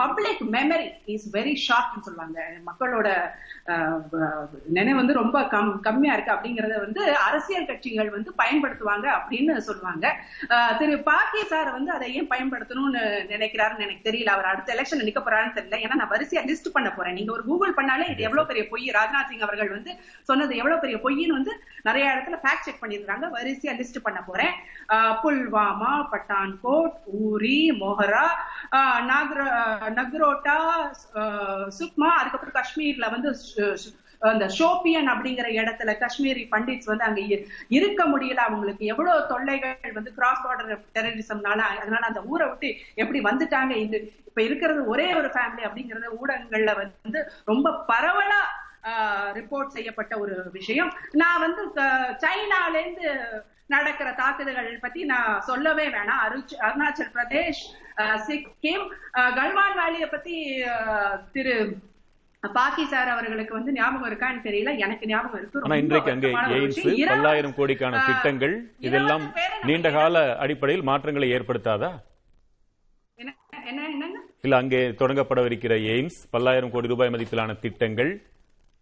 பப்ளிக் மெமரி இஸ் வெரி ஷார்ட்னு சொல்லுவாங்க. மக்களோட நினைவு வந்து ரொம்ப கம் கம்மியா இருக்கு அப்படிங்கறத வந்து அரசியல் கட்சிகள் வந்து பயன்படுத்துவாங்க அப்படின்னு சொல்லுவாங்க. திரு பாக்கி சார் வந்து அதை ஏன் பயன்படுத்தணும்னு நினைக்கிறாருன்னு எனக்கு தெரியல. அவர் அடுத்த எலெக்ஷன் நிக்க போறாருன்னு தெரியல. ஏன்னா நான் வரிசையா லிஸ்ட் பண்ண போறேன். நீங்க ஒரு கூகுள் பண்ணாலே இது எவ்வளவு பெரிய பொய்? ராஜ்நாத் சிங் அவர்கள் வந்து சொன்னது எவ்வளவு பெரிய பொய்ன்னு வந்து நிறைய இடத்துல ஃபேக்ட் செக் பண்ணிருக்காங்க வரிசையா லிஸ்ட் பண்ண போறேன். புல்வாமா பட்டான்கோட் ஊரி மொஹரா நாகர நக்ரோட்டா சுக்மா அதுக்கப்புறம் காஷ்மீர்ல வந்து அந்த ஷோபியன் அப்படிங்கிற இடத்துல காஷ்மீரி பண்டிட்ஸ் வந்து அங்க இருக்க முடியல. அவங்களுக்கு எவ்வளவு தொல்லைகள் வந்து கிராஸ் பார்டர் டெரரிசம்னால அதனால அந்த ஊரை விட்டு எப்படி வந்துட்டாங்க? இது இப்ப இருக்கிறது ஒரே ஒரு ஃபேமிலி அப்படிங்கறத ஊடகங்கள்ல வந்து ரொம்ப பரவலா ரிப்போர்ட் செய்யப்பட்ட ஒரு விஷயம். நான் வந்து க- சைனால இருந்து நடக்கிற தாக்குதல்கள் பத்தி நான் சொல்லவே வேணாம். அருச் அருணாச்சல் பிரதேஷ் சிக்கிம் கல்வான் வேலியை பத்தி திரு பாக்கி சார் அவர்களுக்கு வந்து ஞாபகம் இருக்கான்னு தெரியல. எனக்கு ஞாபகம் இருக்கு. இன்றைக்கு அங்கே எய்ம்ஸ் பல்லாயிரம் கோடிக்கான திட்டங்கள் இதெல்லாம் நீண்ட கால அடிப்படையில் மாற்றங்களை ஏற்படுத்தாதா? என்ன இல்ல அங்கே தொடங்கப்படவிருக்கிற எய்ம்ஸ் பல்லாயிரம் கோடி ரூபாய் மதிப்பிலான திட்டங்கள்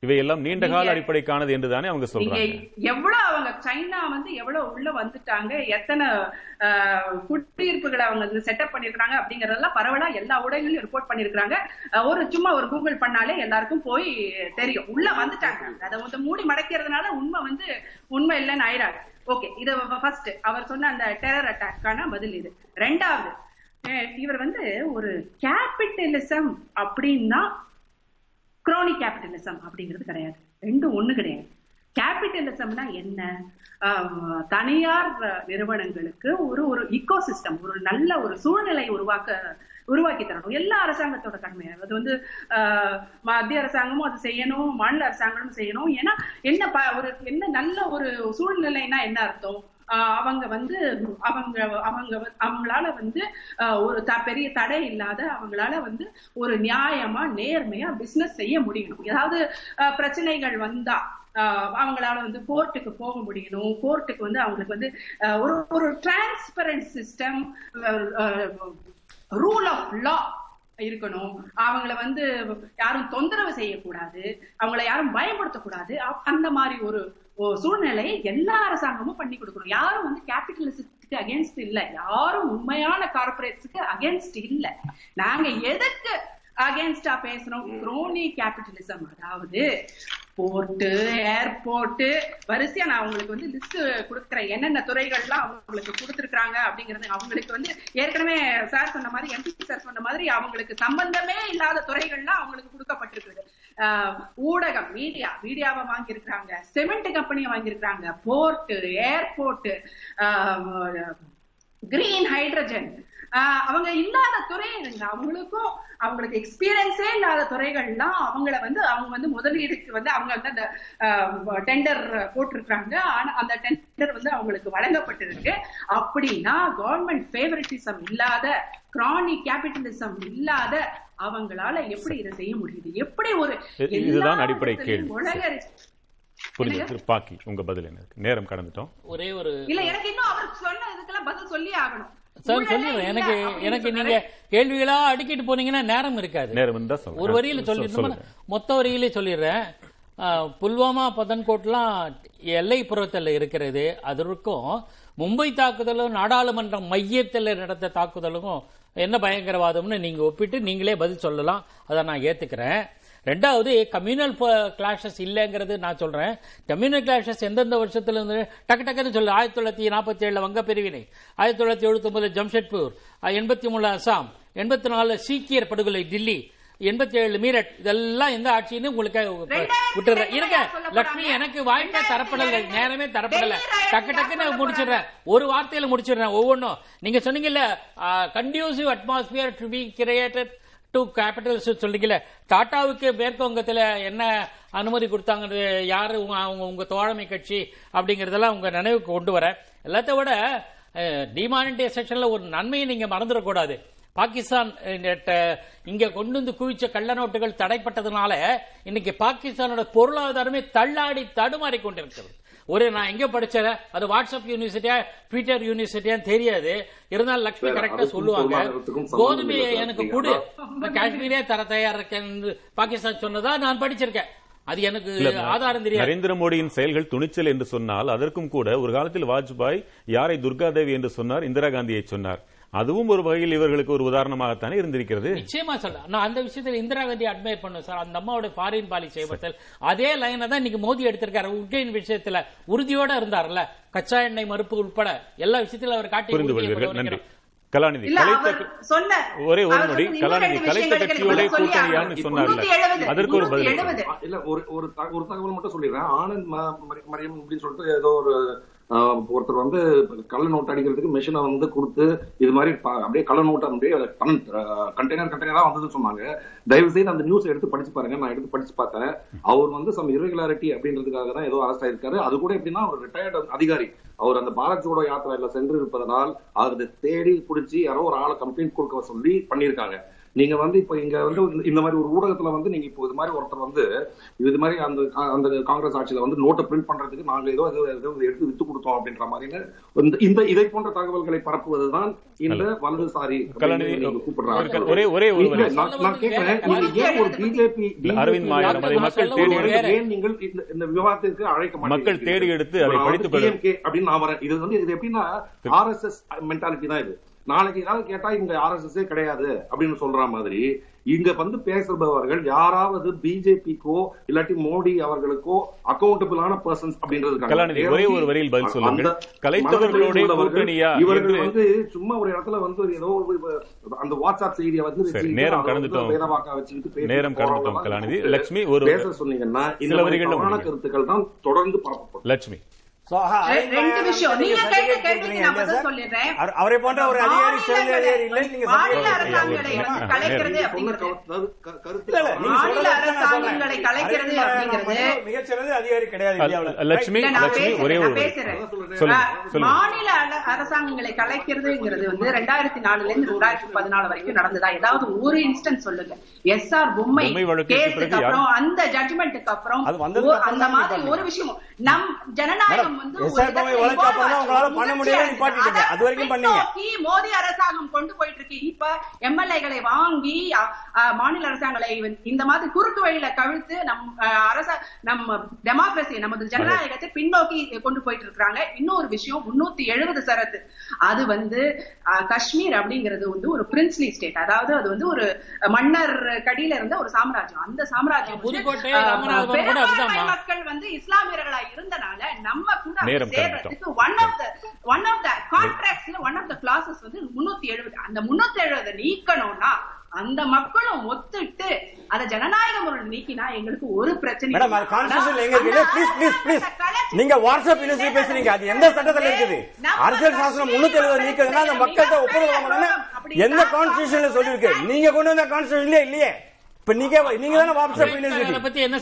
இவையெல்லாம் நீண்ட கால அடிப்படைக்கானது என்றுதானே அவங்க சொல்றாங்க. எவ்வளவு அவங்க சைனா வந்து எவ்வளவு உள்ள வந்துட்டாங்க எத்தனை குடியிருப்புகளை அவங்க வந்து செட்டப் பண்ணிருக்காங்க அப்படிங்கறதெல்லாம் பரவலா எல்லா ஊடகங்களையும் ரிப்போர்ட் பண்ணிருக்காங்க ஒரு சும்மா ஒரு கூகுள் பண்ணாலே எல்லாருக்கும் போய் தெரியும். உள்ள வந்துட்டாங்க. அதை வந்து மூடி மடக்கிறதுனால உண்மை வந்து உண்மை இல்லைன்னு ஆயிடாது ஓகே இது ஃபர்ஸ்ட் அவர் சொன்ன அந்த டெரர் அட்டாக்கான பதில் இது. ரெண்டாவது இவர் வந்து ஒரு கேபிட்டலிசம் அப்படின்னா குரோனி கேபிட்டலிசம் அப்படிங்கிறது கிடையாது. ரெண்டும் ஒண்ணு கிடையாது. கேபிட்டலிசம்னா என்ன? தனியார் நிறுவனங்களுக்கு ஒரு ஒரு இக்கோ சிஸ்டம் ஒரு நல்ல ஒரு சூழ்நிலை உருவாக்க உருவாக்கி தரணும். எல்லா அரசாங்கத்தோட கடமை. அது வந்து மத்திய அரசாங்கமும் அது செய்யணும் மாநில அரசாங்கமும் செய்யணும். ஏன்னா என்ன ப- ஒரு என்ன நல்ல ஒரு சூழ்நிலைனா என்ன அர்த்தம்? அவங்க வந்து அவங்க அவங்க அவங்களால வந்து ஒரு த பெரிய தடை இல்லாத அவங்களால வந்து ஒரு நியாயமா நேர்மையா பிசினஸ் செய்ய முடியணும். ஏதாவது பிரச்சனைகள் வந்தா அவங்களால வந்து கோர்ட்டுக்கு போக முடியணும். கோர்ட்டுக்கு வந்து அவங்களுக்கு வந்து ஒரு ஒரு transparent system rule of law இருக்கணும். அவங்கள வந்து யாரும் தொந்தரவு செய்யக்கூடாது. அவங்கள யாரும் பயப்படுத்தக்கூடாது அந்த மாதிரி ஒரு ஒரு சூழ்நிலையை எல்லா அரசாங்கமும் பண்ணி கொடுக்கணும். யாரும் வந்து கேபிட்டலிசத்துக்கு அகேன்ஸ்ட் இல்ல. யாரும் உண்மையான கார்பரேட்ஸுக்கு அகேன்ஸ்ட் இல்ல. நாங்க எதுக்கு அகேன்ஸ்டா பேசுறோம்? குரோனி கேபிட்டலிசம் அதாவது போர்ட்டு ஏர்போர்ட் வரிசையா நான் அவங்களுக்கு வந்து லிஸ்ட் கொடுக்குறேன். என்னென்ன துறைகள்லாம் அவங்களுக்கு கொடுத்துருக்காங்க அப்படிங்கறது அவங்களுக்கு வந்து ஏற்கனவே சார் சொன்ன மாதிரி எம்பி சார் சொன்ன மாதிரி அவங்களுக்கு சம்பந்தமே இல்லாத துறைகள்லாம் அவங்களுக்கு கொடுக்கப்பட்டிருக்குது. ஆஹ் ஊடகம் மீடியா மீடியாவை வாங்கியிருக்கிறாங்க. சிமெண்ட் கம்பெனியை வாங்கியிருக்கிறாங்க. போர்ட் ஏர்போர்ட் கிரீன் ஹைட்ரஜன் அவங்க இல்லாத துறைங்க அவங்களுக்கும் அவங்களுக்கு எக்ஸ்பீரியன்ஸே இல்லாத துறைகள்லாம் அவங்கள வந்து அவங்க வந்து முதலீடுக்கு வந்து அவங்க வந்து அந்த டெண்டர் போட்டிருக்காங்க ஆனா அந்த டெண்டர் வந்து அவங்களுக்கு வழங்கப்பட்டிருக்கு. அப்படின்னா கவர்மெண்ட் ஃபேவரட்டிசம் இல்லாத கிரானி கேபிட்டலிசம் இல்லாத அவங்களால எப்படி இதை செய்ய முடியுது? எப்படி ஒரு இது- இதுதான் அடிப்படை கேள்வி. உலக புரிஞ்சு பாக்கி உங்க பதில் என்ன நேரம் கடந்துட்டோம். ஒரே ஒரு இல்ல எனக்கு இன்னும் அவர் சொன்ன இதுக்கெல்லாம் பதில் சொல்லி ஆகணும். சார் சொல்லிடுறேன் எனக்கு எனக்கு. நீங்க கேள்விகளா அடிக்கிட்டு போனீங்கன்னா நேரம் இருக்காது. ஒரு வரியில சொல்- சொல்லிடணுமா சொல்லுங்க. மொத்த வரியிலே சொல்லிடுறேன் ஆஹ், புல்வாமா பதன்கோட்லாம் எல்லைப்புறத்தில் இருக்கிறது அதற்கும் மும்பை தாக்குதலும் நாடாளுமன்ற மையத்தில் நடந்த தாக்குதலுக்கும் என்ன பயங்கரவாதம்னு நீங்க ஒப்பிட்டு நீங்களே பதில் சொல்லலாம் அதை நான் ஏத்துக்கிறேன் ரெண்டாவது கம்யூனல் கிளாஷஸ் இல்லைங்கிறது நான் சொல்றேன். கம்யூனல் கிளாஷஸ் எந்தெந்த வருஷத்துல இருந்து டக்கு டக்குன்னு சொல்லு. ஆயிரத்தி தொள்ளாயிரத்தி நாற்பத்தி ஏழுல வங்க பிரிவினை ஆயிரத்தி தொள்ளாயிரத்தி எழுபத்தி ஒன்பது ஜம்ஷெட்பூர் எண்பத்தி மூணு அசாம் எண்பத்தி நாலு சீக்கியர் படுகொலை டில்லி எண்பத்தி ஏழு மீரட். இதெல்லாம் எந்த ஆட்சின்னு உங்களுக்கு விட்டுறேன் இருங்க லட்சுமி எனக்கு வாய்ப்பே தரப்படல நேரமே தரப்படல டக்கு டக்குன்னு முடிச்சிடுறேன். ஒரு வார்த்தையில முடிச்சிடுறேன். ஒவ்வொன்றும் நீங்க சொன்னீங்கல்ல conducive atmosphere to be created to capitals சொல்றீங்கல்ல டாட்டாவுக்கு மேற்கு என்ன அனுமதி கொடுத்தாங்கிறது யாரு அவங்க உங்க தோழமை கட்சி அப்படிங்கறதெல்லாம் உங்க நினைவுக்கு கொண்டு வரேன் எல்லாத்த விட டிமானிட்டைசேஷன்ல ஒரு நன்மையை நீங்க மறந்துடக்கூடாது. பாகிஸ்தான் இங்க கொண்டு வந்து குவிச்ச கள்ள நோட்டுகள் தடைப்பட்டதுனால இன்னைக்கு பாகிஸ்தானோட பொருளாதாரமே தள்ளாடி தடுமாறி கொண்டிருக்கிறது ஒரு நான் எங்க படிச்சேன். அது வாட்ஸ்அப் யூனிவர்சிட்டியா ட்விட்டர் யூனிவர்சிட்டியா தெரியாது. இருந்தாலும் சார், கரெக்டா சொல்லுவாங்க. கோதுமையை. எனக்கு கொடு. காஷ்மீரே தர தயாரா இருக்கேன் பாகிஸ்தான் சொன்னதா? நான் படிச்சிருக்கேன். அது எனக்கு ஆதாரம் தெரியாது. நரேந்திர மோடியின் செயல்கள் துணிச்சல் என்று சொன்னால் அதற்கும் கூட ஒரு காலத்தில் வாஜ்பாய் யாரை துர்காதேவி என்று சொன்னார் இந்திரா காந்தியை சொன்னார். அதுவும் ஒரு வகையில் இவர்களுக்கு ஒரு உதாரணமாகத்தானே இருந்திருக்கிறது. நிச்சயமா சொல்றேன். நான் அந்த விஷயத்துல இந்திரா காந்தி அட்மையர் பண்ணுவேன் சார். அந்த அம்மாவோட ஃபாரின் பாலிசி அதே லைனை தான் இன்னைக்கு மோடி எடுத்திருக்காரு. உக்ரைன் விஷயத்துல உறுதியோட இருந்தார்ல கச்சா எண்ணெய் மறுப்பு உட்பட எல்லா விஷயத்திலும் அவர் காட்டி புரிந்து கொள்வீர்கள். நன்றி. கலாநிதி கலைத்த ஒரே ஒரு நொடி. கலாநிதி கலைத்த கட்சியோட சொல்லி கூட்டணியான்னு. சொன்னார்ல எழுபது, அதற்கு ஒரு பதில். இல்ல ஒரு ஒரு தகவல் மட்டும் சொல்லிடுறேன். ஆனந்த் மரியம் அப்படின்னு சொல்லிட்டு ஏதோ ஒரு ஒருத்தர் வந்து கள்ள நோட்டு அடிக்கிறதுக்கு மிஷினை வந்து கொடுத்து இது மாதிரி அப்படியே கள்ள நோட்டு அப்படியே கண்டெய்னர் கண்டெய்னரா வந்ததுன்னு சொன்னாங்க. தயவு செய்து அந்த நியூஸ் எடுத்து படிச்சு பாருங்க. நான் எடுத்து படிச்சு பார்த்தேன். அவர் வந்து சம் இரெகுலாரிட்டி அப்படின்றதுக்காக தான் ஏதோ அரெஸ்ட் ஆயிருக்காரு. அது கூட எப்படின்னா ஒரு ரிட்டையர்ட் அதிகாரி. அவர் அந்த பாரத் ஜோடோ யாத்திரையில சென்று இருப்பதனால் அதை தேடி பிடிச்சி யாரோ ஒரு ஆளை கம்ப்ளைண்ட் கொடுக்க சொல்லி பண்ணியிருக்காங்க. நீங்க வந்து இப்போ இங்க வந்து இந்த மாதிரி ஒரு ஊடகத்துல வந்து நீங்க இப்போ இது மாதிரி ஒருத்தர் வந்து இது மாதிரி அந்த அந்த காங்கிரஸ் ஆட்சியில வந்து நோட்டை பிரிண்ட் பண்றதுக்கு நாங்க ஏதோ ஏதோ எடுத்து வித்து கொடுத்தோம் அப்படின்ற மாதிரின்னு இந்த- இதை போன்ற தகவல்களை பரப்புவதுதான் இந்த வலதுசாரி கூப்பிடுறாங்க. ஒரே ஒரே. நான் கேட்கிறேன் நீங்க ஏன் ஒரு பிஜேபி அரவிந்த் மக்கள் தேடி ஏன் நீங்கள் இந்த- விவாதத்திற்கு அழைக்க மாட்டீங்க மக்கள் தேடி எடுத்து அதை PMK அப்படின்னு நான் வரேன். இது வந்து இது எப்படின்னா ஆர்எஸ்எஸ் மென்டாலிட்டி தான் இது. நாளைக்கு ஏதாவது கேட்டா இங்க ஆர்எஸ்எஸ்ஸே கிடையாது அப்படின்னு சொல்ற மாதிரி இங்க வந்து பேசுபவர்கள் யாராவது பிஜேபிக்கோ இல்லாட்டி மோடி அவர்களுக்கோ அக்கௌண்டபிளான பர்சன்ஸ் அப்படின்றதுக்காக கலாநிதி, ஒரே ஒரு வரியில் பதில் கூட்டணியா இவர்கள் வந்து சும்மா ஒரு இடத்துல வந்து ஒரு ஏதோ அந்த வாட்ஸ்அப் செய்தியை வந்து நேரம் கடந்துட்டோம். வேதவாக்கா வச்சுக்கிட்டு நேரம் கடந்துட்டோம், கலாநிதி. லட்சுமி, ஒரு- பேச சொன்னீங்கன்னா இந்த சில மாதிரி வரிகள்ல தவறான முடிங்க. கருத்துக்கள் தான் தொடர்ந்து பரப்பப்படும் லட்சுமி ரெண்டு விஷயம். நீங்க நீங்க certificate கேட்ட கேள்விக்கு கொடுக்குறீங்க நான் இல்லையா பதில் சார்? சொல்லிடுறேன். அவர்- அவரை போன்ற ஒரு அதிகாரி சிறந்த அதிகாரி இல்லை நீங்க மாநில அரசாங்கங்களை வந்து கலைக்கிறது அப்படிங்கிறது மாநில. அரசாங்கங்களை கலைக்கிறது அப்படிங்கிறது மிகச்சிறந்த அதிகாரி கிடையாது. லட்சுமி லட்சுமி ஒரே ஒரு. பேசுறேன். மாநில கலைக்கிறதுங்கிறது வந்து ரெண்டாயிரத்தி நாலுல இருந்து ரெண்டாயிரத்தி பதினாலு வரைக்கும் நடந்ததா ஏதாவது ஒரு இன்ஸ்டன்ஸ் சொல்லுங்க எஸ் ஆர் பொம்மை கேஸுக்கு அப்புறம் அந்த ஜட்ஜ்மெண்ட்டுக்கு அப்புறம் அந்த மாதிரி. ஒரு விஷயமும் நம் ஜனநாயகம் உங்களால பண்ண நிப்பாட்டிட்டீங்க. அது வரைக்கும் பண்ணீங்க. பின்னோக்கி மோடி அரசாங்கம் கொண்டு போயிட்டு இருக்கு இப்ப எம்எல்ஏகளை வாங்கி மாநில அரசாங்கங்களை வந்து இந்த மாதிரி குறுக்கு வழியில கவிழ்த்து நம் அரச நம்ம டெமோக்ரஸி நமது ஜனநாயகத்தை பின்னோக்கி கொண்டு போயிட்டு இருக்காங்க இன்னொரு விஷயம் முன்னூத்தி எழுபது சரத்து. அது வந்து காஷ்மீர் அப்படிங்கிறது வந்து ஒரு பிரின்ஸ்லி ஸ்டேட் அதாவது அது வந்து ஒரு மன்னர் கடியில இருந்த ஒரு சாம்ராஜ்யம். அந்த சாம்ராஜ்யம். மக்கள் வந்து இஸ்லாமியர்களா இருந்தனால நம்ம நேரம் one of the one of the கான்ட்ராக்ட்ஸ்ல one of the classes வந்து முன்னூத்தி எழுபது. அந்த முன்னூத்தி எழுபதை நீக்கணும்னா அந்த மக்களும் ஒத்துட்டு அத ஜனநாயக முறையில் நீக்கினா எங்களுக்கு ஒரு பிரச்சனை மேடம் அது எங்க இருக்கு ப்ளீஸ் ப்ளீஸ் ப்ளீஸ் நீங்க வாட்ஸ்அப் யூனிவர்சிட்டி பேசுறீங்க. அது எந்த சட்டத்துல இருக்குது? அரசியல் சாசனம் முன்னூத்தி எழுபது நீக்கிறதுனா அந்த மக்கள்கிட்ட ஒப்புதல் வாங்கணும்னு எந்த கான்ஸ்டியூஷன்ல சொல்லிருக்கு நீங்க கொண்டு வந்த கான்ஸ்டியூஷன்லயே இல்லையே. இப்ப நீங்க நீங்க தானே வாட்ஸ்அப் யூனிவர்சிட்டி பத்தி என்ன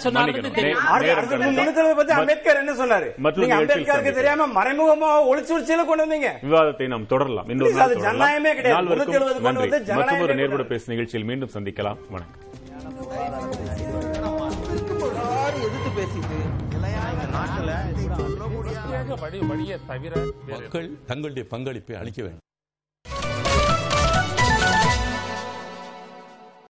எழுபது பத்தி அம்பேத்கர் என்ன சொன்னாரு மற்றொரு நீங்க அம்பேத்கருக்கு. தெரியாம மறைமுகமா ஒளிச்சு ஒளிச்சியில கொண்டு வந்தீங்க விவாதத்தை நாம் தொடரலாம் இன்னொரு அது. ஜனநாயகமே கிடையாது. நால்வருக்கும் 370 கொண்டு நன்றி வந்து ஜனநாயகமே மற்றும் ஒரு கிடையாது. பேசு நிகழ்ச்சியில் மீண்டும் சந்திக்கலாம் வணக்கம் எதிர்த்து பேசிட்டு நாட்டுல மக்கள் தங்களுடைய பங்களிப்பை அளிக்க வேண்டும்